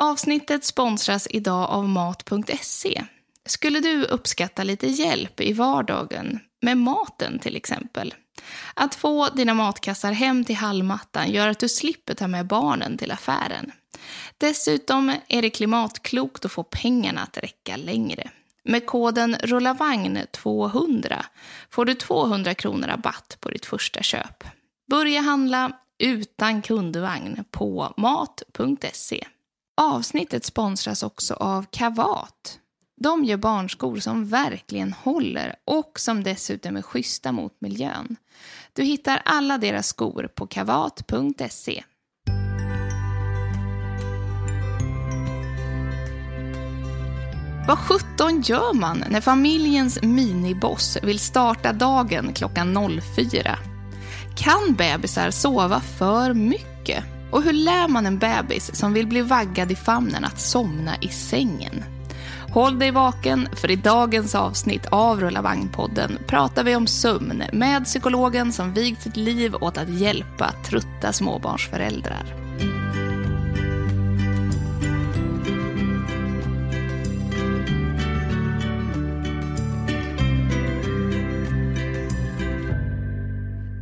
Avsnittet sponsras idag av Mat.se. Skulle du uppskatta lite hjälp i vardagen, med maten till exempel? Att få dina matkassar hem till hallmattan gör att du slipper ta med barnen till affären. Dessutom är det klimatklokt att få pengarna att räcka längre. Med koden RULLAVAGN200 får du 200 kronor rabatt på ditt första köp. Börja handla utan kundvagn på mat.se. Avsnittet sponsras också av Kavat. De gör barnskor som verkligen håller och som dessutom är schyssta mot miljön. Du hittar alla deras skor på kavat.se. Vad sjutton gör man när familjens miniboss vill starta dagen klockan 04? Kan bebisar sova för mycket? Och hur lär man en bebis som vill bli vaggad i famnen att somna i sängen? Håll dig vaken, för i dagens avsnitt av Rulla vagnpodden pratar vi om sömn med psykologen som vigt sitt liv åt att hjälpa trötta småbarnsföräldrar.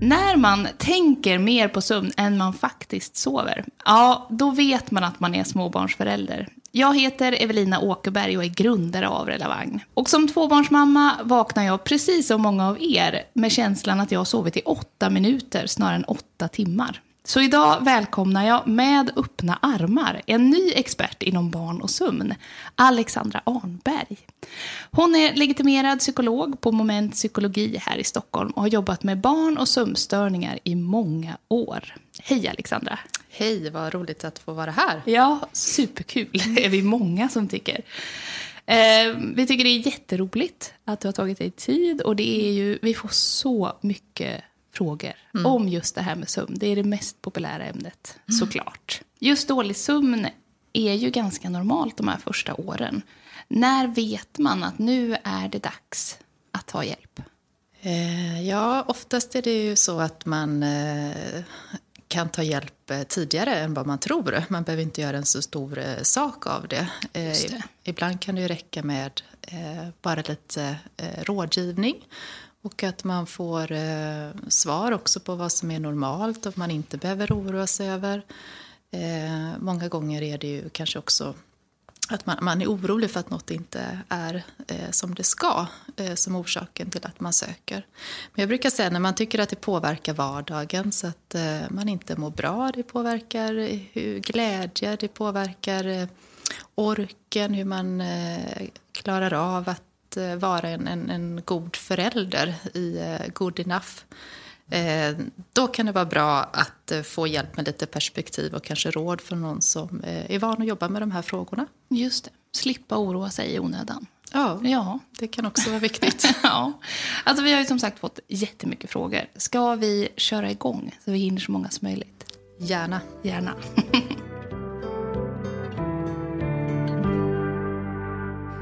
När man tänker mer på sömn än man faktiskt sover, ja, då vet man att man är småbarnsförälder. Jag heter Evelina Åkerberg och är grundare av Relavagn. Och som tvåbarnsmamma vaknar jag, precis som många av er, med känslan att jag har sovit i åtta minuter snarare än åtta timmar. Så idag välkomnar jag med öppna armar en ny expert inom barn och sömn, Alexandra Arnberg. Hon är legitimerad psykolog på Moment Psykologi här i Stockholm och har jobbat med barn och sömnstörningar i många år. Hej Alexandra! Hej, vad roligt att få vara här. Ja, superkul. Är vi många som tycker. Eh, vi tycker det är jätteroligt att du har tagit dig tid och det är ju, vi får så mycket frågor mm. om just det här med sömn. Det är det mest populära ämnet, mm. såklart. Just dålig sömn är ju ganska normalt de här första åren. När vet man att nu är det dags att ta hjälp? Eh, ja, oftast är det ju så att man eh, kan ta hjälp eh, tidigare än vad man tror. Man behöver inte göra en så stor eh, sak av det. Eh, det. Ibland kan det ju räcka med eh, bara lite rådgivning och att man får eh, svar också på vad som är normalt och man inte behöver oroa sig över. Eh, många gånger är det ju kanske också att man, man är orolig för att något inte är eh, som det ska eh, som orsaken till att man söker. Men jag brukar säga när man tycker att det påverkar vardagen så att eh, man inte mår bra, det påverkar eh, hur, glädje, det påverkar eh, orken, hur man eh, klarar av att Eh, vara en, en, en god förälder i uh, good enough. Eh, då kan det vara bra att eh, få hjälp med lite perspektiv och kanske råd från någon som eh, är van att jobba med de här frågorna. Just det. Slippa oroa sig i onödan. Ja, ja, det kan också vara viktigt. ja. alltså, vi har ju som sagt fått jättemycket frågor. Ska vi köra igång så vi hinner så många som möjligt? Gärna. Gärna.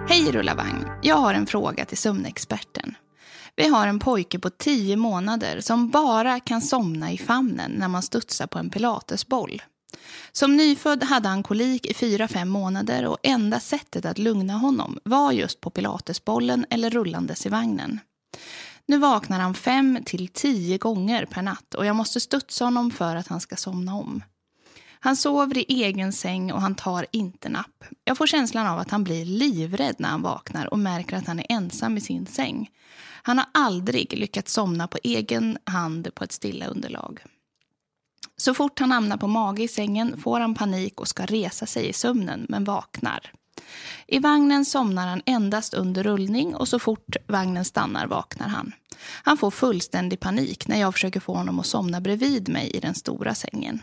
Hej Rullavagn! Jag har en fråga till sömnexperten. Vi har en pojke på tio månader som bara kan somna i famnen när man studsar på en pilatesboll. Som nyfödd hade han kolik i fyra fem månader och enda sättet att lugna honom var just på pilatesbollen eller rullandes i vagnen. Nu vaknar han fem till tio gånger per natt och jag måste studsa honom för att han ska somna om. Han sover i egen säng och han tar inte napp. Jag får känslan av att han blir livrädd när han vaknar och märker att han är ensam i sin säng. Han har aldrig lyckats somna på egen hand på ett stilla underlag. Så fort han hamnar på mage i sängen får han panik och ska resa sig i sömnen, men vaknar. I vagnen somnar han endast under rullning och så fort vagnen stannar vaknar han. Han får fullständig panik när jag försöker få honom att somna bredvid mig i den stora sängen.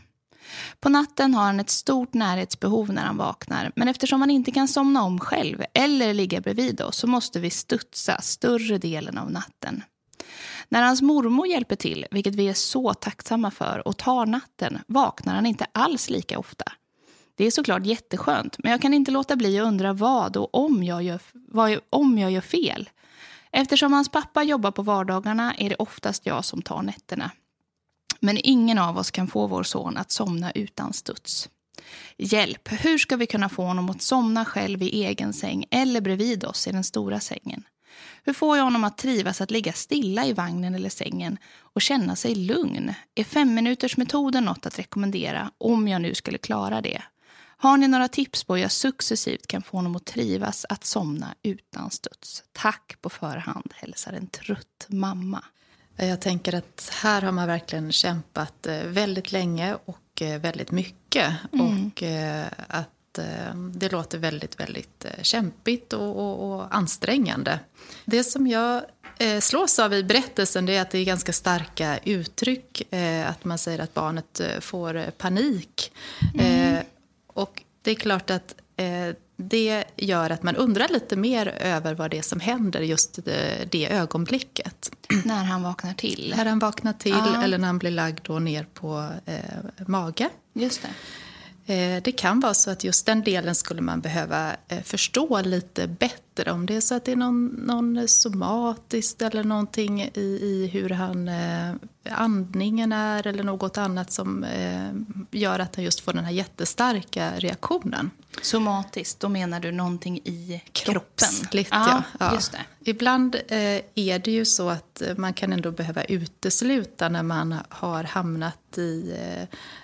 På natten har han ett stort närhetsbehov när han vaknar men eftersom han inte kan somna om själv eller ligga bredvid oss så måste vi studsa större delen av natten. När hans mormor hjälper till, vilket vi är så tacksamma för, och tar natten vaknar han inte alls lika ofta. Det är såklart jätteskönt, men jag kan inte låta bli att undra vad och om jag gör, vad, om jag gör fel. Eftersom hans pappa jobbar på vardagarna är det oftast jag som tar nätterna. Men ingen av oss kan få vår son att somna utan studs. Hjälp! Hur ska vi kunna få honom att somna själv i egen säng eller bredvid oss i den stora sängen? Hur får jag honom att trivas att ligga stilla i vagnen eller sängen och känna sig lugn? Är femminutersmetoden något att rekommendera om jag nu skulle klara det? Har ni några tips på hur jag successivt kan få honom att trivas att somna utan studs? Tack på förhand, hälsar en trött mamma. Jag tänker att här har man verkligen kämpat eh, väldigt länge och eh, väldigt mycket. Mm. Och eh, att det låter väldigt, väldigt kämpigt och, och, och ansträngande. Det som jag slås av i berättelsen är att det är ganska starka uttryck. Att man säger att barnet får panik. Mm. Och det är klart att det gör att man undrar lite mer över vad det är som händer just det, det ögonblicket. När han vaknar till? När han vaknar till ja. eller när han blir lagd då ner på eh, mage. Just det. Eh, det kan vara så att just den delen skulle man behöva eh, förstå lite bättre. Om det är så att det är någon, någon somatiskt eller någonting i, i hur han, eh, andningen är eller något annat som gör att han just får den här jättestarka reaktionen. Somatiskt, då menar du någonting i kroppen? Kroppsligt, ja. ja. Det. Ibland är det ju så att man kan ändå behöva utesluta när man har hamnat i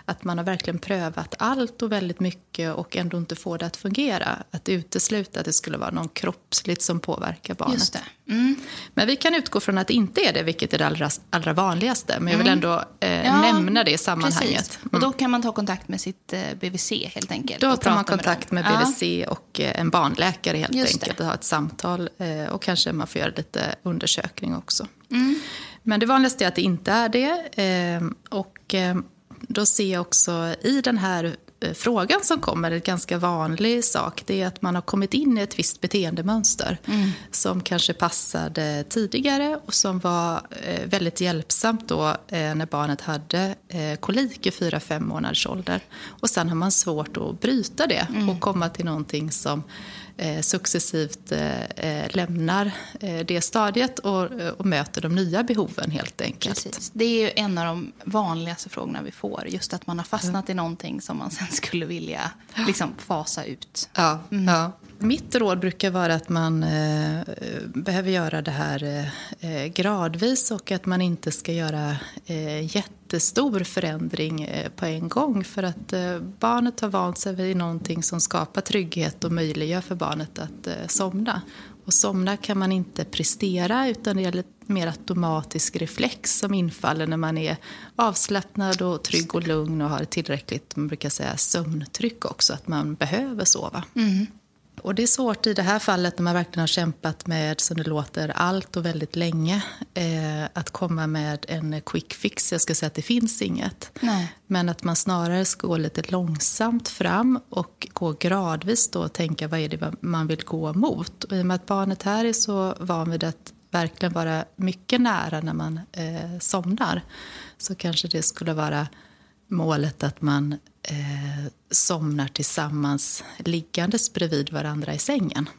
att man har verkligen prövat allt och väldigt mycket och ändå inte får det att fungera. Att utesluta att det skulle vara någon kroppsligt som påverkar barnet. Mm. Men vi kan utgå från att det inte är det, vilket är det allra, allra vanligaste. Men jag vill mm. ändå eh, ja, nämna det i sammanhanget. Mm. Och då kan man ta kontakt med sitt eh, BVC helt enkelt? Då tar man kontakt med, med BVC ja. och eh, en barnläkare helt Just enkelt. Det. Och ha ett samtal eh, och kanske man får göra lite undersökning också. Mm. Men det vanligaste är att det inte är det. Eh, och eh, då ser jag också i den här frågan som kommer, en ganska vanlig sak, det är att man har kommit in i ett visst beteendemönster mm. som kanske passade tidigare och som var eh, väldigt hjälpsamt då eh, när barnet hade kolik i fyra fem månaders ålder. Och sen har man svårt att bryta det mm. och komma till någonting som eh, successivt eh, eh, lämnar eh, det stadiet och, och, möter de nya behoven helt enkelt. Precis. Det är ju en av de vanligaste frågorna vi får. Just att man har fastnat mm. i någonting som man sen skulle vilja liksom, fasa ut. Ja, mm. ja. Mitt råd brukar vara att man eh, behöver göra det här eh, gradvis och att man inte ska göra eh, jättestor förändring eh, på en gång. För att eh, barnet har vant sig vid någonting som skapar trygghet och möjliggör för barnet att eh, somna. Och somna kan man inte prestera utan det är mer automatisk reflex som infaller när man är avslappnad och trygg och lugn och har tillräckligt man brukar säga, sömntryck också, att man behöver sova. Mm. Och det är svårt i det här fallet när man verkligen har kämpat med, som det låter, allt och väldigt länge. Eh, att komma med en quick fix. Jag ska säga att det finns inget. Nej. Men att man snarare ska gå lite långsamt fram och gå gradvis då och tänka vad är det man vill gå mot. Och I och med att barnet här är så van vid att verkligen vara mycket nära när man eh, somnar så kanske det skulle vara målet att man eh, somnar tillsammans liggandes bredvid varandra i sängen.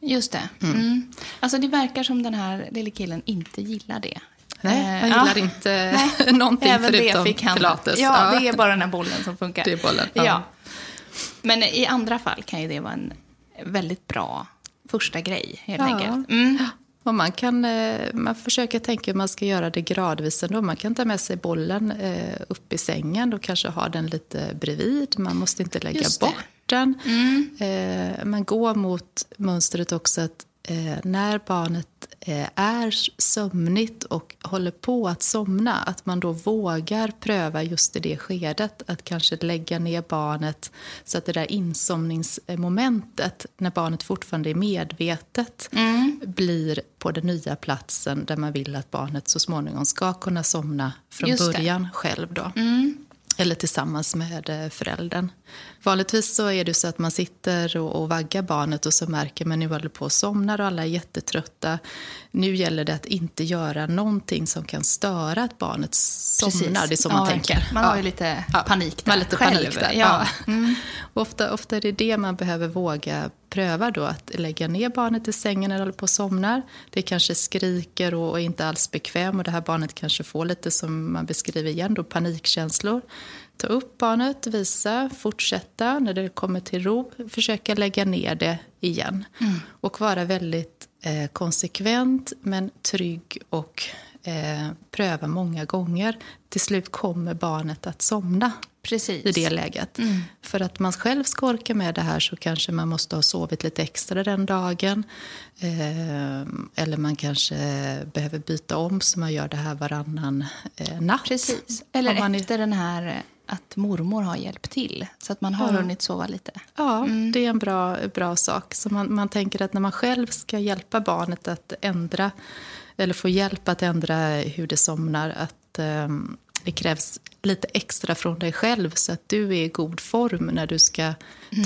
Just det. Mm. Mm. Alltså det verkar som den här lille killen inte gillar det. Nej, han eh, gillar ja. inte någonting Även förutom det pilates. Ja, ja, det är bara den här bollen som funkar. Det är bollen. Ja. ja. Men i andra fall kan ju det vara en väldigt bra första grej, helt enkelt. Mm. Och man kan eh, man försöker tänka hur man ska göra det gradvis ändå. Man kan ta med sig bollen eh, upp i sängen och kanske ha den lite bredvid. Man måste inte lägga bort den. Mm. Eh, man går mot mönstret också att eh, när barnet eh, är sömnigt och håller på att somna, att man då vågar pröva just i det skedet att kanske lägga ner barnet så att det där insomningsmomentet, när barnet fortfarande är medvetet, mm. blir på den nya platsen där man vill att barnet så småningom ska kunna somna från början själv. Då. Mm eller tillsammans med eh, föräldern. Vanligtvis så är det så att man sitter och, och vaggar barnet och så märker man nu håller på att somna och alla är jättetrötta. Nu gäller det att inte göra någonting som kan störa att barnet somnar. Det är så man ja, tänker. Man har ju lite panik där. Man lite själv. panik där. Ja. Mm. Ofta, ofta är det det man behöver våga pröva då, att lägga ner barnet i sängen när det håller på att somnar. Det kanske skriker och är inte alls bekväm och det här barnet kanske får lite, som man beskriver igen, då, panikkänslor. Ta upp barnet, visa, fortsätta. När det kommer till ro, försöka lägga ner det igen. Mm. Och vara väldigt eh, konsekvent men trygg och eh, pröva många gånger. Till slut kommer barnet att somna Precis. i det läget. Mm. För att man själv ska orka med det här så kanske man måste ha sovit lite extra den dagen. Eh, eller man kanske behöver byta om så man gör det här varannan eh, natt. Precis. Eller efter är... den här eh, att mormor har hjälpt till, så att man har ja. hunnit sova lite. Ja, mm. det är en bra, bra sak. Så man, man tänker att när man själv ska hjälpa barnet att ändra, eller få hjälp att ändra hur det somnar, att um, det krävs lite extra från dig själv så att du är i god form när du ska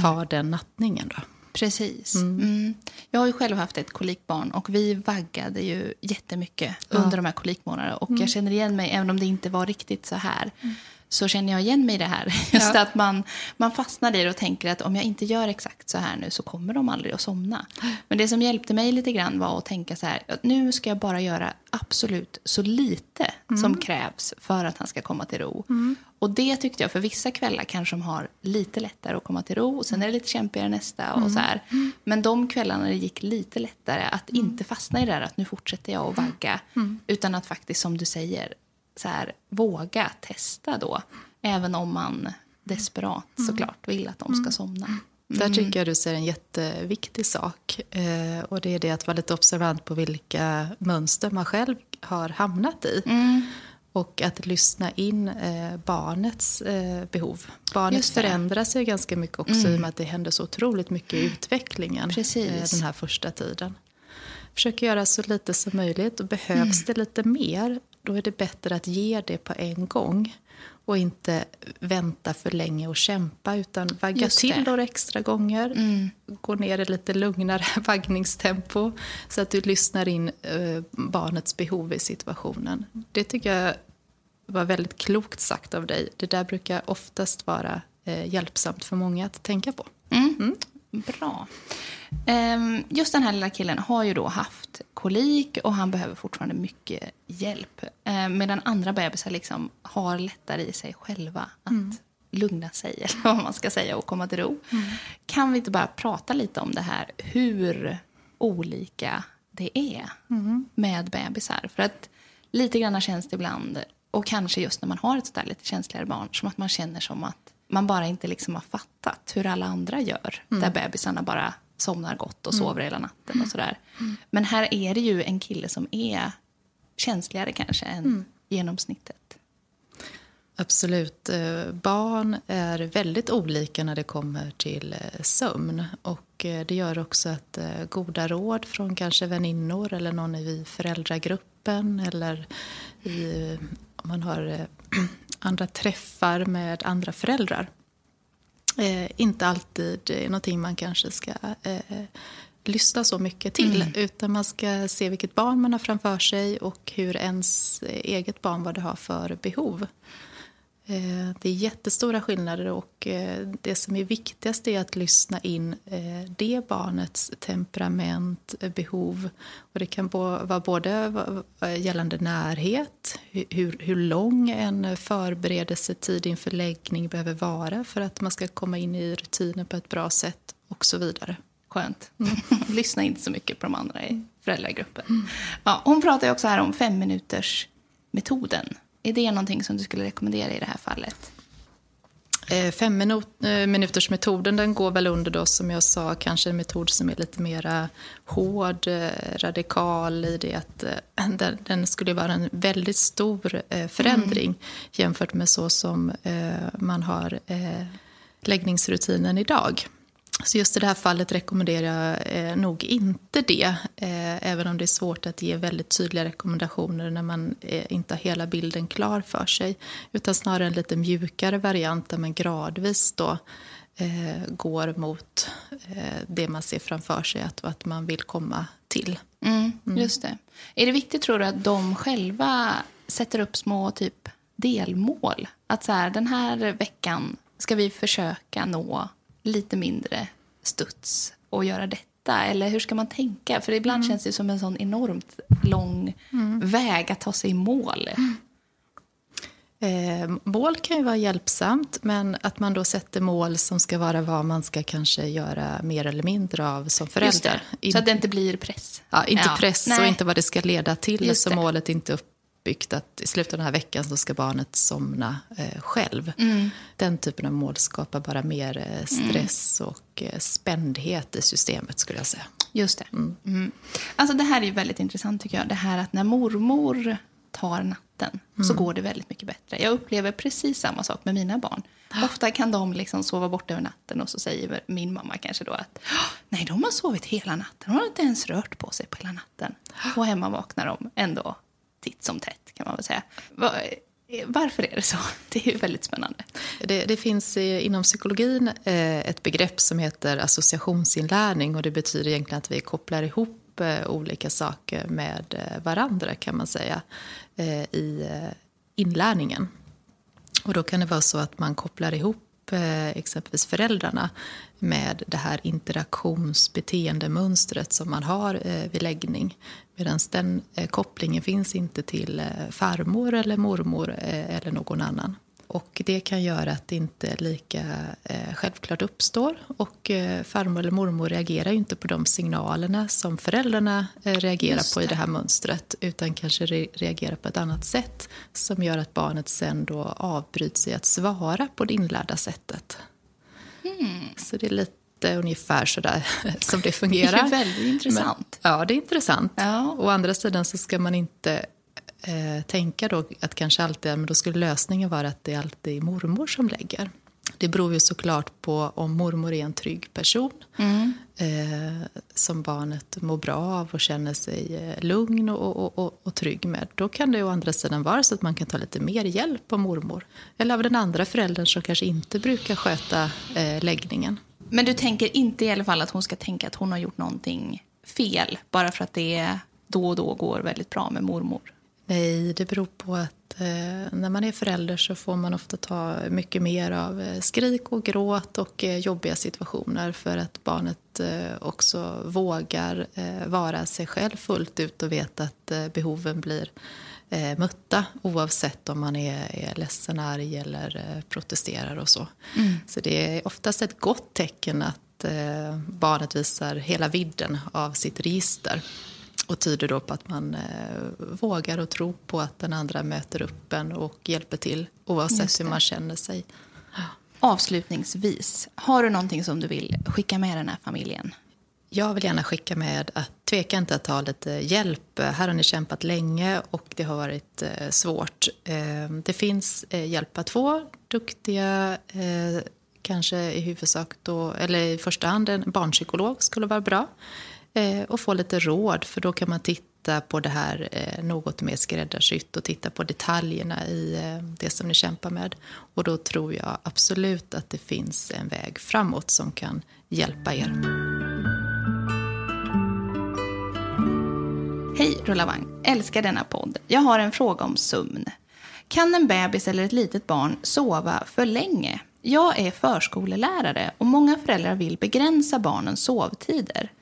ta mm. den nattningen. Då. Precis. Mm. Mm. Jag har ju själv haft ett kolikbarn och vi vaggade ju jättemycket ja. under de här kolikmånaderna. Och jag mm. känner igen mig, även om det inte var riktigt så här, mm så känner jag igen mig i det här. Just ja. att man, man fastnar i det och tänker att om jag inte gör exakt så här nu så kommer de aldrig att somna. Men det som hjälpte mig lite grann var att tänka så här, att nu ska jag bara göra absolut så lite mm. som krävs för att han ska komma till ro. Mm. Och det tyckte jag, för vissa kvällar kanske de har lite lättare att komma till ro och sen är det lite kämpigare nästa. och mm. så här. Men de kvällarna det gick lite lättare att mm. inte fastna i det där att nu fortsätter jag att vagga. Mm. Utan att faktiskt, som du säger, så här, våga testa då. Även om man desperat mm. såklart vill att de ska mm. somna. Mm. Där tycker jag du säger en jätteviktig sak. Eh, och det är det att vara lite observant på vilka mönster man själv har hamnat i. Mm. Och att lyssna in eh, barnets eh, behov. Barnet förändras ju ganska mycket också mm. i och med att det händer så otroligt mycket i utvecklingen eh, den här första tiden. Försök göra så lite som möjligt och behövs mm. det lite mer då är det bättre att ge det på en gång och inte vänta för länge och kämpa utan vagga till några extra gånger. Mm. Gå ner i lite lugnare vaggningstempo så att du lyssnar in eh, barnets behov i situationen. Det tycker jag var väldigt klokt sagt av dig. Det där brukar oftast vara eh, hjälpsamt för många att tänka på. Mm. Mm. Bra. Ehm, just den här lilla killen har ju då haft kolik och han behöver fortfarande mycket hjälp. Ehm, medan andra bebisar liksom har lättare i sig själva att mm. lugna sig, eller vad man ska säga, och komma till ro. Mm. Kan vi inte bara prata lite om det här, hur olika det är mm. med bebisar? För att lite grann känns det ibland, och kanske just när man har ett sådär lite känsligare barn, som att man känner som att man bara inte liksom har fattat hur alla andra gör. Mm. Där bebisarna bara somnar gott och mm. sover mm. hela natten och sådär. Mm. Men här är det ju en kille som är känsligare kanske än mm. genomsnittet. Absolut. Eh, barn är väldigt olika när det kommer till eh, sömn. Och eh, det gör också att goda råd från kanske väninnor eller någon i föräldragruppen eller i, om man har andra träffar med andra föräldrar. Eh, inte alltid är någonting man kanske ska eh, lyssna så mycket till. Mm. Utan man ska se vilket barn man har framför sig och hur ens eget barn vad det har för behov. Eh, det är jättestora skillnader och eh, det som är viktigast är att lyssna in eh, det barnets temperament, behov. Och det kan vara både gällande närhet, hur, hur lång en förberedelsetid inför läggning behöver vara för att man ska komma in i rutinen på ett bra sätt och så vidare. Skönt. Mm. Lyssna inte så mycket på de andra. föräldragruppen. Mm. Ja, hon pratar också här om fem minuters metoden. Är det någonting som du skulle rekommendera i det här fallet? Eh, fem eh, minuters metoden den går väl under då som jag sa kanske en metod som är lite mera hård, eh, radikal i det att eh, den skulle vara en väldigt stor eh, förändring mm. jämfört med så som man har läggningsrutinen idag. Så just i det här fallet rekommenderar jag eh, nog inte det. Eh, även om det är svårt att ge väldigt tydliga rekommendationer när man eh, inte har hela bilden klar för sig. Utan snarare en lite mjukare variant där man gradvis då eh, går mot eh, det man ser framför sig att, att man vill komma till. Mm, mm. Just det. Är det viktigt tror du att de själva sätter upp små typ delmål? Att så här, den här veckan ska vi försöka nå lite mindre studs och göra detta? Eller hur ska man tänka? För ibland mm. känns det som en sån enormt lång mm. väg att ta sig i mål. Mm. Eh, mål kan ju vara hjälpsamt, men att man då sätter mål som ska vara vad man ska kanske göra mer eller mindre av som förälder. så att det inte blir press. Ja, inte ja. press Nej. och inte vad det ska leda till. Just så det. målet inte upp uppbyggt att i slutet av den här veckan så ska barnet somna eh, själv. Mm. Den typen av mål skapar bara mer eh, stress mm. och eh, spändhet i systemet skulle jag säga. Just det. Mm. mm. Alltså det här är väldigt intressant tycker jag. Det här att när mormor tar natten så mm. går det väldigt mycket bättre. Jag upplever precis samma sak med mina barn. Ofta kan de liksom sova bort över natten och så säger min mamma kanske då att nej, de har sovit hela natten. De har inte ens rört på sig på hela natten. Och hemma vaknar de ändå titt som tätt kan man väl säga. Eh, varför är det så? Det är ju väldigt spännande. Det, det finns inom psykologin eh, ett begrepp som heter associationsinlärning och det betyder egentligen att vi kopplar ihop eh, olika saker med varandra kan man säga i inlärningen. Och då kan det vara så att man kopplar ihop exempelvis föräldrarna med det här interaktionsbeteendemönstret som man har vid läggning. Medan den eh, kopplingen finns inte till eh, farmor eller mormor eh, eller någon annan. Och det kan göra att det inte lika självklart uppstår. Och farmor eller mormor reagerar ju inte på de signalerna som föräldrarna reagerar på i det här mönstret. Utan kanske reagerar på ett annat sätt som gör att barnet sen då avbryts i att svara på det inlärda sättet. Mm. Så det är lite lite ungefär sådär som det fungerar. Det är väldigt intressant. Men, ja, det är intressant. Ja. Å andra sidan så ska man inte eh, tänka då att kanske alltid, men då skulle lösningen vara att det alltid är mormor som lägger. Det beror ju såklart på om mormor är en trygg person mm. eh, som barnet mår bra av och känner sig eh, lugn och, och, och, och, trygg med. Då kan det å andra sidan vara så att man kan ta lite mer hjälp av mormor. Eller av den andra föräldern som kanske inte brukar sköta eh, läggningen. Men du tänker inte i alla fall att hon ska tänka att hon har gjort någonting fel bara för att det då och då går väldigt bra med mormor? Nej, det beror på att eh, när man är förälder så får man ofta ta mycket mer av eh, skrik och gråt och eh, jobbiga situationer för att barnet eh, också vågar eh, vara sig själv fullt ut och vet att eh, behoven blir eh, mötta oavsett om man är, är ledsen, arg eller eh, protesterar och så. Mm. Så det är oftast ett gott tecken att eh, barnet visar hela vidden av sitt register och tyder då på att man eh, vågar och tror på att den andra möter upp en och hjälper till oavsett hur man känner sig. Avslutningsvis, har du någonting som du vill skicka med den här familjen? Jag vill gärna skicka med att tveka inte att ta lite hjälp. Här har ni kämpat länge och det har varit eh, svårt. Ehm, det finns eh, hjälp att få. Duktiga, eh, kanske i huvudsak då, eller i första hand en barnpsykolog skulle vara bra. Och få lite råd, för då kan man titta på det här något mer skräddarsytt och titta på detaljerna i det som ni kämpar med. Och då tror jag absolut att det finns en väg framåt som kan hjälpa er. Hej Rullavagn, älskar denna podd. Jag har en fråga om sömn. Kan en bebis eller ett litet barn sova för länge? Jag är förskolelärare och många föräldrar vill begränsa barnens sovtider.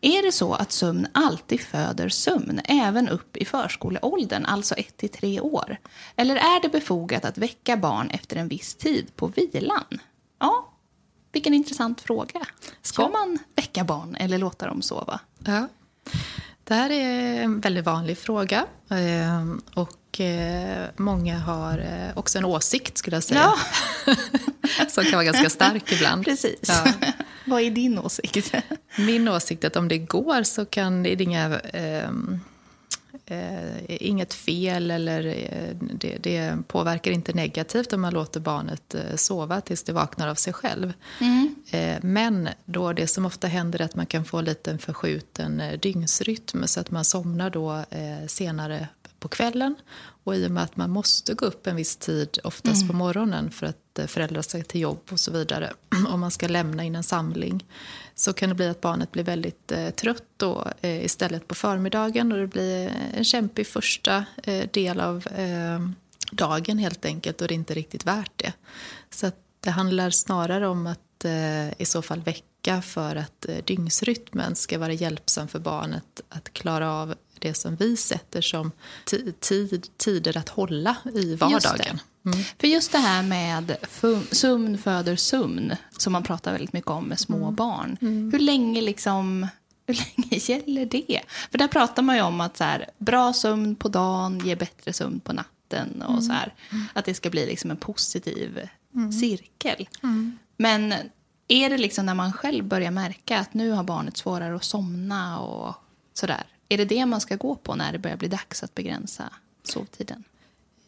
Är det så att sömn alltid föder sömn, även upp i förskoleåldern, alltså 1-3 år? Eller är det befogat att väcka barn efter en viss tid på vilan? Ja, vilken intressant fråga. Ska man väcka barn eller låta dem sova? Ja. Det här är en väldigt vanlig fråga. Ehm, och eh, många har eh, också en åsikt, skulle jag säga. Ja. Som kan vara ganska stark ibland. Precis. Ja. Vad är din åsikt? Min åsikt är att om det går så kan det inga... Eh, inget fel eller eh, det, det, påverkar inte negativt om man låter barnet eh, sova tills det vaknar av sig själv. Mm. Eh, men då det som ofta händer är att man kan få en förskjuten eh, dygnsrytm så att man somnar då eh, senare på kvällen. Och i och med att man måste gå upp en viss tid, oftast mm. på morgonen för att föräldrar ska till jobb och så vidare, om man ska lämna in en samling, så kan det bli att barnet blir väldigt eh, trött då, eh, istället på förmiddagen och det blir en kämpig första eh, del av eh, dagen helt enkelt och det är inte riktigt värt det. Så det handlar snarare om att eh, i så fall väcka för att eh, dygnsrytmen ska vara hjälpsam för barnet att klara av det som vi sätter som tid, tider att hålla i vardagen. Mm. För just det här med sömn föder sömn, som man pratar väldigt mycket om med små mm. barn. Mm. Hur länge liksom... Hur länge gäller det? För där pratar man ju om att så här, bra sömn på dagen ger bättre sömn på natten. Och mm. så här, att det ska bli liksom en positiv mm. cirkel. Mm. Men är det liksom när man själv börjar märka att nu har barnet svårare att somna och sådär. Är det det man ska gå på när det börjar bli dags att begränsa sovtiden?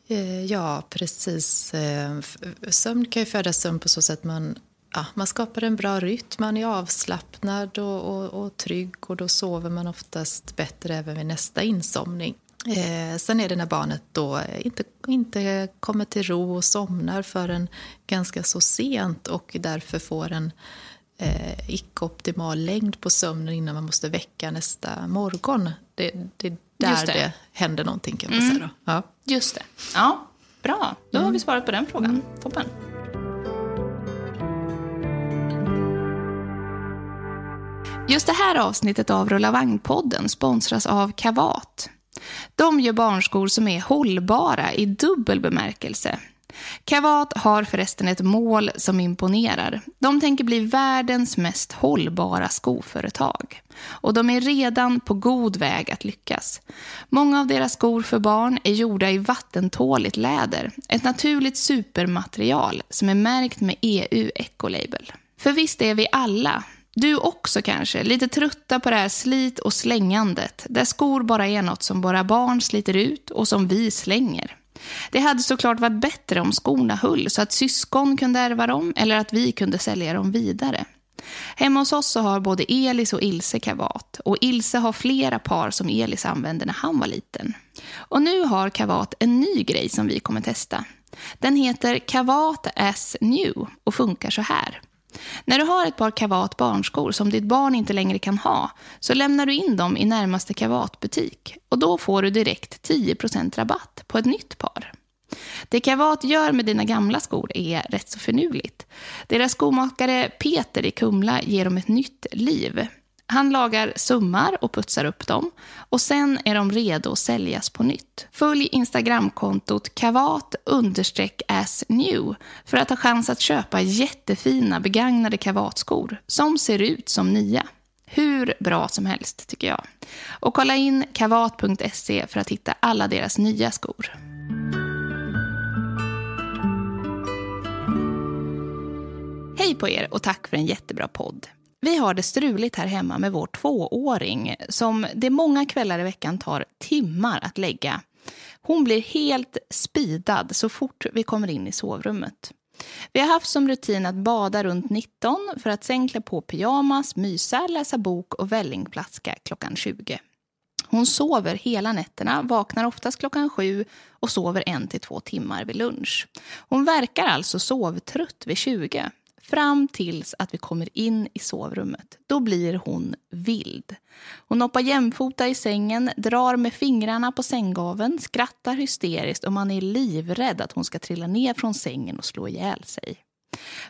Eh, ja, precis. Eh, sömn kan ju föda sömn på så sätt att man, ja, man skapar en bra rytm, man är avslappnad och, och, och trygg och då sover man oftast bättre även vid nästa insomning. Eh, sen är det när barnet då inte, inte kommer till ro och somnar förrän ganska så sent och därför får en eh, icke-optimal längd på sömnen innan man måste väcka nästa morgon. Det, det är där det. det händer någonting kan man mm. säga. Då. Ja. Just det. Ja, bra. Då mm. har vi svarat på den frågan. Mm. Toppen. Just det här avsnittet av Rulla vagn-podden sponsras av Kavat. De gör barnskor som är hållbara i dubbel bemärkelse. Kavat har förresten ett mål som imponerar. De tänker bli världens mest hållbara skoföretag. Och de är redan på god väg att lyckas. Många av deras skor för barn är gjorda i vattentåligt läder. Ett naturligt supermaterial som är märkt med EU Ecolabel. För visst är vi alla, du också kanske, lite trötta på det här slit och slängandet. Där skor bara är något som våra barn sliter ut och som vi slänger. Det hade såklart varit bättre om skorna höll så att syskon kunde ärva dem eller att vi kunde sälja dem vidare. Hemma hos oss så har både Elis och Ilse kavat och Ilse har flera par som Elis använde när han var liten. Och nu har kavat en ny grej som vi kommer testa. Den heter Kavat as New och funkar så här. När du har ett par kavat barnskor som ditt barn inte längre kan ha så lämnar du in dem i närmaste kavatbutik och då får du direkt 10% rabatt på ett nytt par. Det Kavat gör med dina gamla skor är rätt så förnuligt. Deras skomakare Peter i Kumla ger dem ett nytt liv. Han lagar summar och putsar upp dem och sen är de redo att säljas på nytt. Följ Instagramkontot kavat as new för att ha chans att köpa jättefina begagnade kavatskor som ser ut som nya. Hur bra som helst tycker jag. Och kolla in kavat.se för att hitta alla deras nya skor. Hej på er och tack för en jättebra podd. Vi har det struligt här hemma med vår tvååring som det många kvällar i veckan tar timmar att lägga. Hon blir helt spidad så fort vi kommer in i sovrummet. Vi har haft som rutin att bada runt 19 för att sen klä på pyjamas, mysa, läsa bok och vällingplaska klockan 20. Hon sover hela nätterna, vaknar oftast klockan sju och sover en till två timmar vid lunch. Hon verkar alltså sovtrött vid 20 fram tills att vi kommer in i sovrummet. Då blir hon vild. Hon hoppar jämfota i sängen, drar med fingrarna på sänggaveln, skrattar hysteriskt och man är livrädd att hon ska trilla ner från sängen och slå ihjäl sig.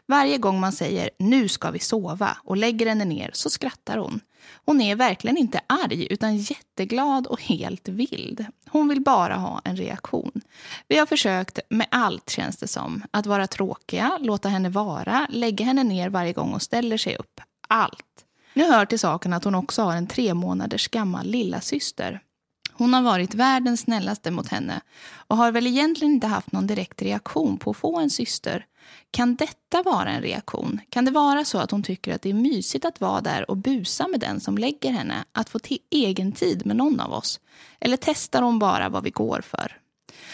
Varje gång man säger nu ska vi sova och lägger henne ner så skrattar hon. Hon är verkligen inte arg utan jätteglad och helt vild. Hon vill bara ha en reaktion. Vi har försökt med allt känns det som. Att vara tråkiga, låta henne vara, lägga henne ner varje gång hon ställer sig upp. Allt. Nu hör till saken att hon också har en tre månaders gammal lilla syster. Hon har varit världens snällaste mot henne och har väl egentligen inte haft någon direkt reaktion på att få en syster. Kan detta vara en reaktion? Kan det vara så att hon tycker att det är mysigt att vara där och busa med den som lägger henne, att få till egen tid med någon av oss? Eller testar hon bara vad vi går för?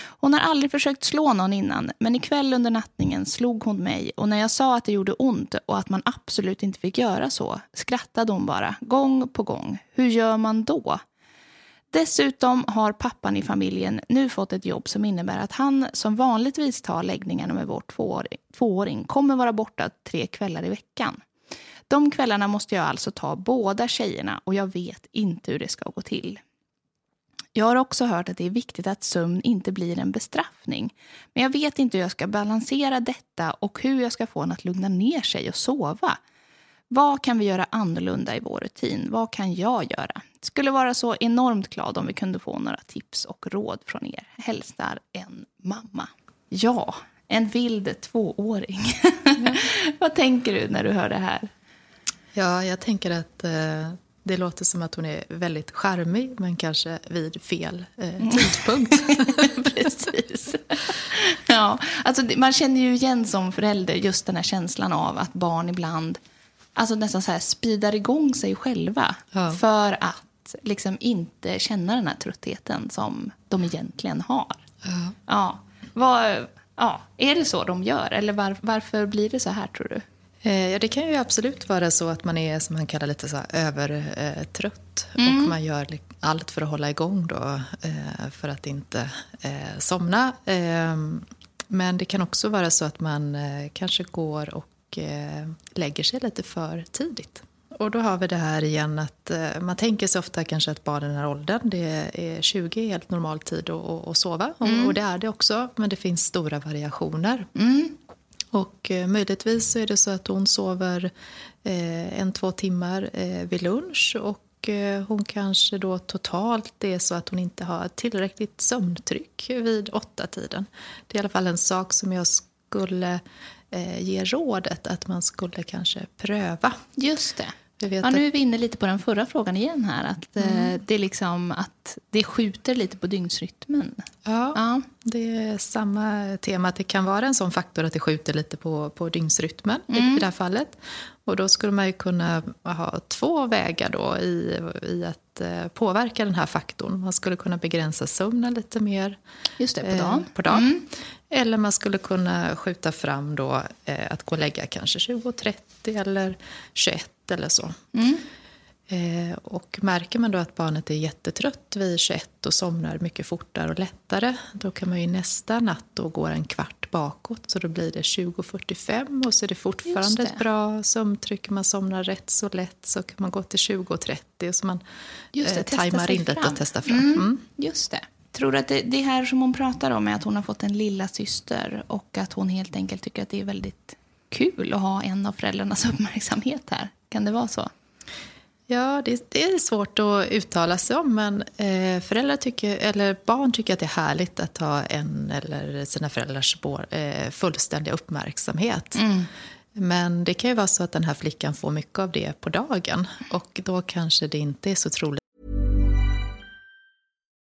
Hon har aldrig försökt slå någon innan, men ikväll under nattningen slog hon mig och när jag sa att det gjorde ont och att man absolut inte fick göra så skrattade hon bara, gång på gång. Hur gör man då? Dessutom har pappan i familjen nu fått ett jobb som innebär att han som vanligtvis tar läggningarna med vår tvååring, tvååring kommer vara borta tre kvällar i veckan. De kvällarna måste jag alltså ta båda tjejerna och jag vet inte hur det ska gå till. Jag har också hört att det är viktigt att sömn inte blir en bestraffning. Men jag vet inte hur jag ska balansera detta och hur jag ska få henne att lugna ner sig och sova. Vad kan vi göra annorlunda i vår rutin? Vad kan jag göra? Skulle vara så enormt glad om vi kunde få några tips och råd från er. Hälsar en mamma. Ja, en vild tvååring. Mm. Vad tänker du när du hör det här? Ja, jag tänker att eh, det låter som att hon är väldigt charmig, men kanske vid fel eh, mm. tidpunkt. Precis. Ja, alltså, man känner ju igen som förälder just den här känslan av att barn ibland alltså nästan så här speedar igång sig själva ja. för att liksom inte känna den här tröttheten som de egentligen har. Ja. Ja. Vad, ja. Är det så de gör, eller var, varför blir det så här, tror du? Eh, ja, det kan ju absolut vara så att man är, som han kallar lite så här, övertrött. Mm. Och man gör allt för att hålla igång då, eh, för att inte eh, somna. Ehm, men det kan också vara så att man kanske går och lägger sig lite för tidigt. Och då har vi det här igen att man tänker sig ofta kanske att barn i den här åldern, det är 20 helt normal tid att, att sova. Mm. Och det är det också, men det finns stora variationer. Mm. Och eh, möjligtvis så är det så att hon sover eh, en, två timmar eh, vid lunch och eh, hon kanske då totalt det är så att hon inte har tillräckligt sömntryck vid åtta tiden. Det är i alla fall en sak som jag skulle eh, ge rådet att man skulle kanske pröva. Just det. Ja, nu är vi inne lite på den förra frågan igen här. Att, eh, mm. det, är liksom att det skjuter lite på dygnsrytmen. Ja, ja, det är samma tema. Att det kan vara en sån faktor att det skjuter lite på, på dygnsrytmen mm. i det här fallet. Och då skulle man ju kunna ha två vägar då i, i att eh, påverka den här faktorn. Man skulle kunna begränsa sömnen lite mer Just det, på dagen. Eh, på dagen. Mm. Eller man skulle kunna skjuta fram då, eh, att gå och lägga kanske 20.30 eller 21 eller så. Mm. Eh, och märker man då att barnet är jättetrött vid 21 och somnar mycket fortare och lättare, då kan man ju nästa natt då gå en kvart bakåt, så då blir det 20.45 och så är det fortfarande det. ett bra sömntryck, man somnar rätt så lätt, så kan man gå till 20.30 och så man Just det, eh, tajmar in lite och testar fram. Mm. Mm. Just det. Tror du att det, det här som hon pratar om är att hon har fått en lilla syster och att hon helt enkelt tycker att det är väldigt kul att ha en av föräldrarnas uppmärksamhet här? Kan det vara så? Ja, det, det är svårt att uttala sig om, men eh, föräldrar tycker, eller barn tycker att det är härligt att ha en eller sina föräldrars eh, fullständiga uppmärksamhet. Mm. Men det kan ju vara så att den här flickan får mycket av det på dagen och då kanske det inte är så troligt.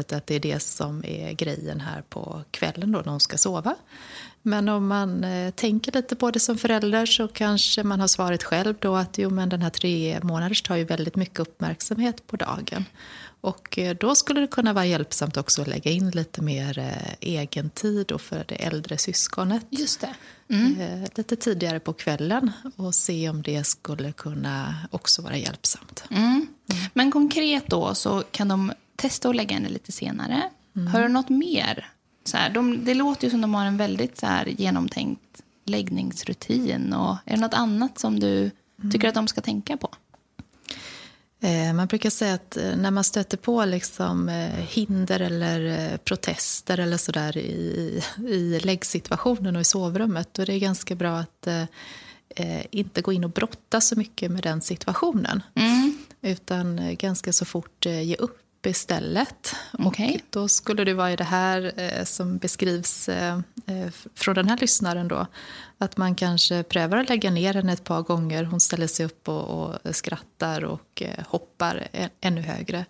Att det är det som är grejen här på kvällen då när hon ska sova. Men om man eh, tänker lite på det som förälder så kanske man har svaret själv då att jo, men den här tre månaders tar ju väldigt mycket uppmärksamhet på dagen. Och eh, då skulle det kunna vara hjälpsamt också att lägga in lite mer eh, egen tid för det äldre syskonet. Just det. Mm. Lite tidigare på kvällen och se om det skulle kunna också vara hjälpsamt. Mm. Men konkret då så kan de testa att lägga henne lite senare. Mm. Har du något mer? Så här, de, det låter ju som de har en väldigt så här, genomtänkt läggningsrutin. Och är det något annat som du tycker att de ska tänka på? Eh, man brukar säga att eh, när man stöter på liksom eh, hinder eller protester eller sådär i, i läggsituationen och i sovrummet då är det ganska bra att inte gå in och brotta så mycket med den situationen. Mm. Utan ganska så fort ge upp istället. Okay. Och då skulle det vara i det här eh, som beskrivs eh, eh, från den här lyssnaren då. Att man kanske prövar att lägga ner henne ett par gånger. Hon ställer sig upp och, och skrattar och eh, hoppar ännu högre.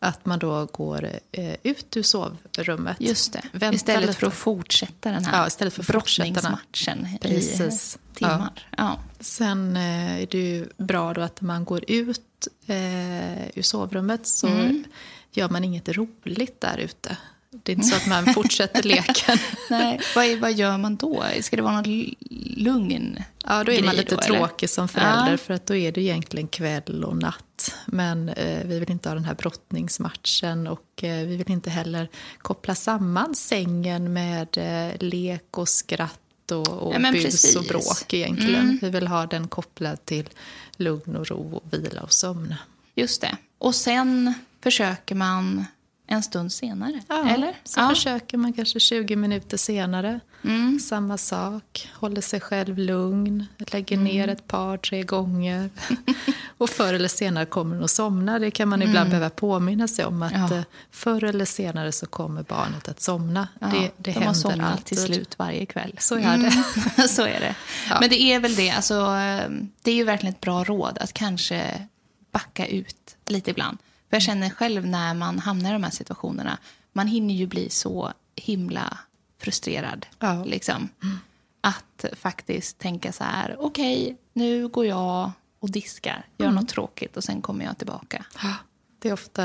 Att man då går eh, ut ur sovrummet. Just det. Vänta istället lite. för att fortsätta den här ja, istället för brottningsmatchen Precis. i timmar. Ja. ja. Sen eh, är det ju bra då att man går ut eh, ur sovrummet så mm. gör man inget roligt där ute. Det är inte så att man fortsätter leken. Nej, vad, vad gör man då? Ska det vara någon lugn Ja, då är man lite då, tråkig eller? som förälder ja. för att då är det egentligen kväll och natt. Men eh, vi vill inte ha den här brottningsmatchen och eh, vi vill inte heller koppla samman sängen med eh, lek och skratt och, och ja, bus precis. och bråk egentligen. Mm. Vi vill ha den kopplad till lugn och ro och vila och sömn. Just det. Och sen försöker man en stund senare? Ja, eller? så ja. försöker man kanske 20 minuter senare. Mm. Samma sak, håller sig själv lugn, lägger mm. ner ett par, tre gånger. och förr eller senare kommer hon att somna. Det kan man ibland mm. behöva påminna sig om. att ja. Eh, Förr eller senare så kommer barnet att somna. Ja, det, det de har somnat alltid. till slut varje kväll. Så är det. Mm. så är det. Men det är väl det. Alltså, eh, det är ju verkligen ett bra råd att kanske backa ut lite ibland. För jag känner själv när man hamnar i de här situationerna, man hinner ju bli så himla frustrerad. Ja. Liksom. Mm. Att faktiskt tänka så här, okej, okay, nu går jag och diskar, gör mm. något tråkigt och sen kommer jag tillbaka. Det är ofta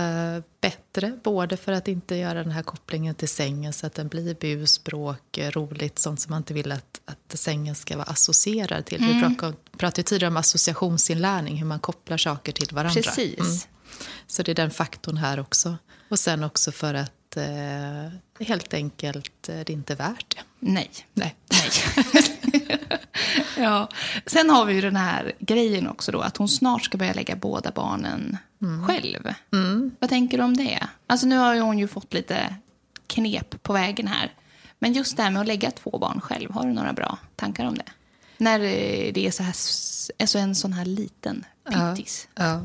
bättre, både för att inte göra den här kopplingen till sängen så att den blir bus, bråk, roligt, sånt som man inte vill att, att sängen ska vara associerad till. Mm. Vi pratade tidigare om associationsinlärning, hur man kopplar saker till varandra. Precis. Mm. Så det är den faktorn här också. Och sen också för att eh, helt enkelt eh, det är inte värt det. Nej. Nej. Nej. ja. Sen har vi ju den här grejen också då, att hon snart ska börja lägga båda barnen mm. själv. Mm. Vad tänker du om det? Alltså nu har hon ju fått lite knep på vägen här. Men just det här med att lägga två barn själv, har du några bra tankar om det? När det är så här, alltså en sån här liten pittis. Ja, ja.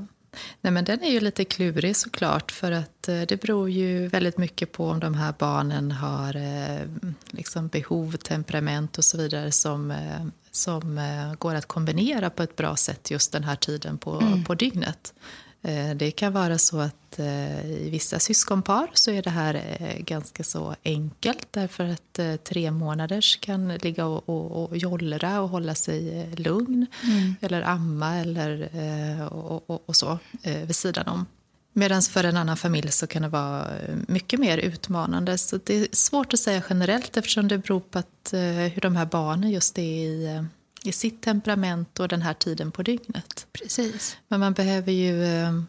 Nej, men den är ju lite klurig såklart för att eh, det beror ju väldigt mycket på om de här barnen har eh, liksom behov, temperament och så vidare som, eh, som går att kombinera på ett bra sätt just den här tiden på, mm. på dygnet. Eh, det kan vara så att eh, i vissa syskonpar så är det här eh, ganska så enkelt därför att tre månaders kan ligga och, och, och jollra och hålla sig lugn mm. eller amma eller och, och, och, så vid sidan om. Medan för en annan familj så kan det vara mycket mer utmanande. Så det är svårt att säga generellt eftersom det beror på att, hur de här barnen just är i i sitt temperament och den här tiden på dygnet. Precis. Men man behöver ju eh,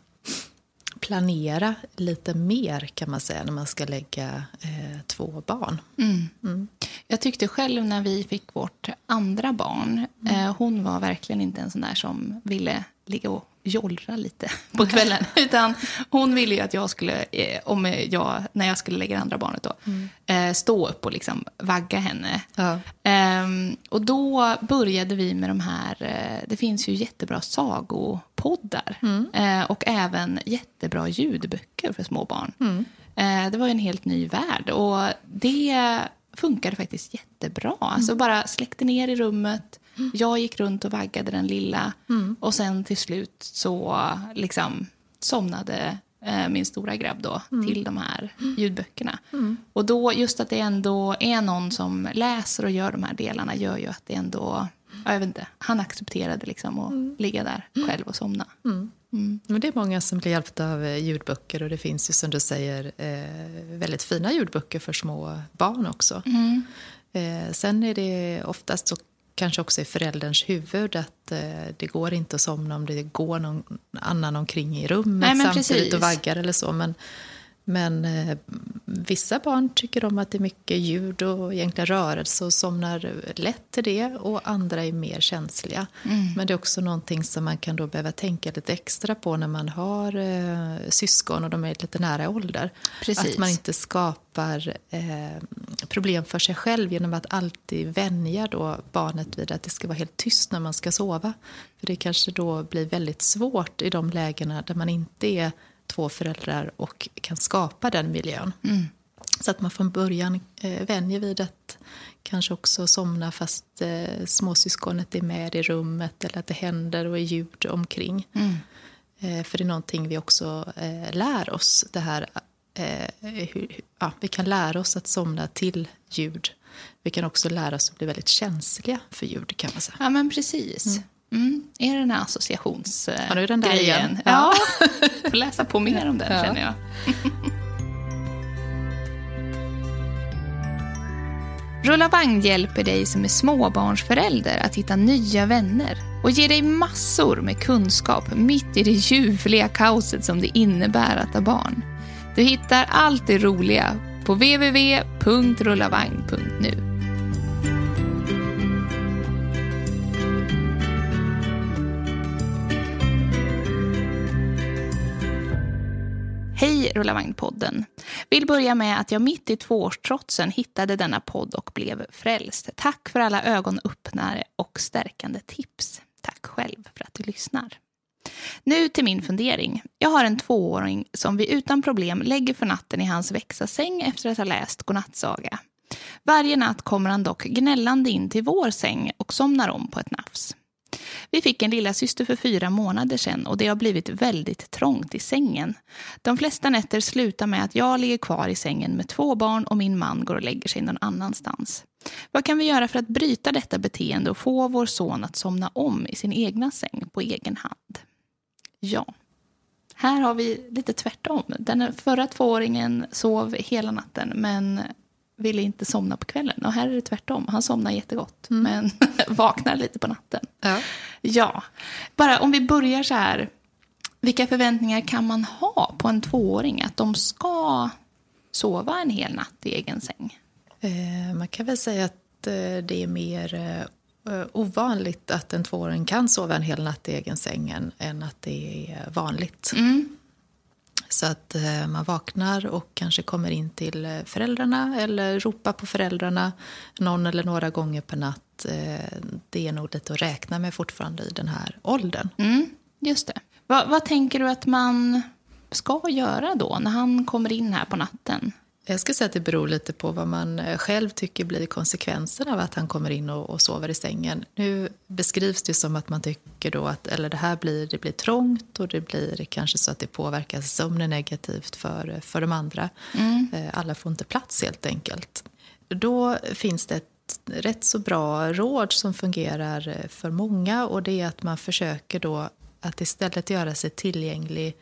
planera lite mer kan man säga när man ska lägga eh, två barn. Mm. Mm. Jag tyckte själv när vi fick vårt andra barn, mm. eh, hon var verkligen inte en sån där som ville ligga och jollra lite på kvällen. Utan hon ville ju att jag skulle, eh, om jag, när jag skulle lägga det andra barnet då, mm. eh, stå upp och liksom vagga henne. Ja. Eh, och då började vi med de här, eh, det finns ju jättebra sagopoddar. Mm. Eh, och även jättebra ljudböcker för små barn. Mm. Eh, det var en helt ny värld. Och det funkade faktiskt jättebra. Alltså bara släckte ner i rummet, jag gick runt och vaggade den lilla mm. och sen till slut så liksom somnade eh, min stora grabb då, mm. till de här ljudböckerna. Mm. Och då, just att det ändå är någon som läser och gör de här delarna gör ju att det ändå, jag vet inte, han accepterade liksom att mm. ligga där själv och somna. Mm. Mm. Men det är många som blir hjälpta av eh, ljudböcker och det finns ju som du säger eh, väldigt fina ljudböcker för små barn också. Mm. Eh, sen är det oftast så kanske också i förälderns huvud att eh, det går inte att somna om det går någon annan omkring i rummet Nej, samtidigt precis. och vaggar eller så. Men men eh, vissa barn tycker om att det är mycket ljud och egentligen rörelse och somnar lätt till det. Och andra är mer känsliga. Mm. Men det är också någonting som man kan då behöva tänka lite extra på när man har eh, syskon och de är lite nära ålder. Precis. Att man inte skapar eh, problem för sig själv genom att alltid vänja då barnet vid att det ska vara helt tyst när man ska sova. För det kanske då blir väldigt svårt i de lägena där man inte är två föräldrar och kan skapa den miljön. Mm. Så att man från början eh, vänjer vid att kanske också somna fast eh, småsyskonet är med i rummet eller att det händer och är ljud omkring. Mm. Eh, för det är någonting vi också eh, lär oss. Det här, eh, hur, ja, vi kan lära oss att somna till ljud. Vi kan också lära oss att bli väldigt känsliga för ljud kan man säga. Ja men precis. Mm. Mm. Är det den här associationsgrejen? Ja, igen. Ja, får läsa på mer om den ja. känner jag. Rulla vagn hjälper dig som är småbarnsförälder att hitta nya vänner och ger dig massor med kunskap mitt i det ljuvliga kaoset som det innebär att ha barn. Du hittar allt det roliga på www.rullavagn.nu. Hej Rullavagnpodden! Vill börja med att jag mitt i tvåårstrotsen hittade denna podd och blev frälst. Tack för alla ögonöppnare och stärkande tips. Tack själv för att du lyssnar. Nu till min fundering. Jag har en tvååring som vi utan problem lägger för natten i hans växasäng efter att ha läst godnattsaga. Varje natt kommer han dock gnällande in till vår säng och somnar om på ett nafs. Vi fick en lilla syster för fyra månader sedan och det har blivit väldigt trångt i sängen. De flesta nätter slutar med att jag ligger kvar i sängen med två barn och min man går och lägger sig någon annanstans. Vad kan vi göra för att bryta detta beteende och få vår son att somna om i sin egna säng på egen hand? Ja, här har vi lite tvärtom. Den förra tvååringen sov hela natten men ville inte somna på kvällen. Och här är det tvärtom. Han somnar jättegott, mm. men vaknar lite på natten. Ja. ja. Bara om vi börjar så här. Vilka förväntningar kan man ha på en tvååring? Att de ska sova en hel natt i egen säng? Eh, man kan väl säga att eh, det är mer eh, ovanligt att en tvååring kan sova en hel natt i egen säng än att det är vanligt. Mm. Så att eh, man vaknar och kanske kommer in till eh, föräldrarna eller ropar på föräldrarna någon eller några gånger per natt. Eh, det är nog lite att räkna med fortfarande i den här åldern. Mm, just det. Va, vad tänker du att man ska göra då när han kommer in här på natten? Jag skulle säga att det beror lite på vad man eh, själv tycker blir konsekvensen av att han kommer in och, och, sover i sängen. Nu beskrivs det som att man tycker då att eller det här blir, det blir trångt och det blir kanske så att det påverkar sömnen negativt för, för de andra. Mm. Eh, alla får inte plats helt enkelt. Då finns det ett rätt så bra råd som fungerar eh, för många och det är att man försöker då att istället göra sig tillgänglig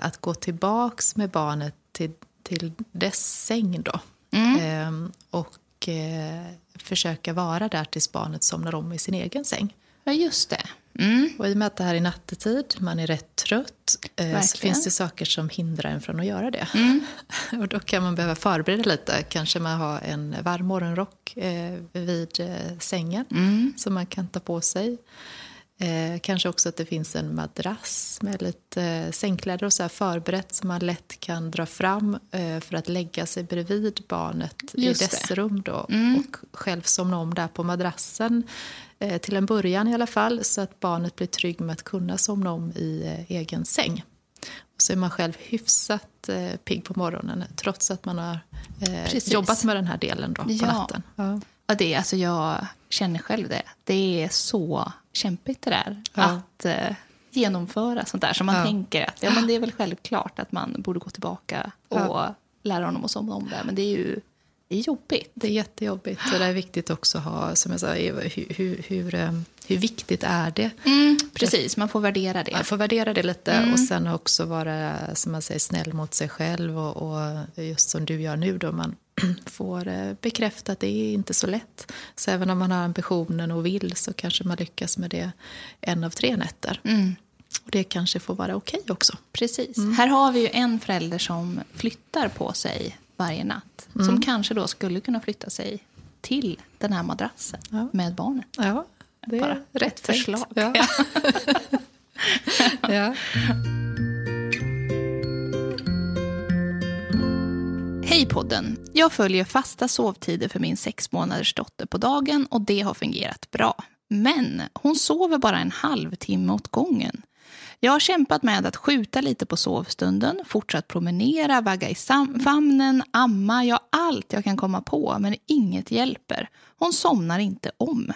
att gå tillbaks med barnet till till dess säng. Då. Mm. Ehm, och eh, försöka vara där tills barnet somnar om i sin egen säng. Ja, just det. Mm. Och I och med att det här är nattetid, man är rätt trött, eh, så finns det saker som hindrar en från att göra det. Mm. och Då kan man behöva förbereda lite. Kanske man har en varm morgonrock eh, vid sängen mm. som man kan ta på sig. Eh, kanske också att det finns en madrass med lite eh, sängkläder och så här förberett som man lätt kan dra fram eh, för att lägga sig bredvid barnet Just i dess det. rum då, mm. och själv somna om där på madrassen. Eh, till en början i alla fall, så att barnet blir trygg med att kunna somna om i eh, egen säng. Och så är man själv hyfsat eh, pigg på morgonen trots att man har jobbat med den här delen då, på ja. natten. Ja. Ja, det, alltså jag känner själv det. Det är så kämpigt det där. Ja. Att eh, genomföra sånt där som man ja. tänker att ja, men det är väl självklart att man borde gå tillbaka och lära honom att somna om det. Men det är ju det är jobbigt. Det är jättejobbigt. Och det är viktigt också att ha, som jag sa, hur, hur, hur, eh, hur viktigt är det? Mm, precis, man får värdera det. Man får värdera det lite mm. och sen också vara, som man säger, snäll mot sig själv. Och, och just som du gör nu då, man får eh, bekräfta att det är inte så lätt. Så även om man har ambitionen och vill så kanske man lyckas med det en av tre nätter. Mm. Och det kanske får vara okej okay också. Precis. Mm. Här har vi ju en förälder som flyttar på sig varje natt. Mm. Som kanske då skulle kunna flytta sig till den här madrassen ja. med barnen. Ja, det är Bara rätt förslag. Ja. ja. Hej podden! Jag följer fasta sovtider för min sex månaders dotter på dagen och det har fungerat bra. Men hon sover bara en halvtimme åt gången. Jag har kämpat med att skjuta lite på sovstunden, fortsatt promenera, vagga i famnen, amma, ja allt jag kan komma på, men inget hjälper. Hon somnar inte om.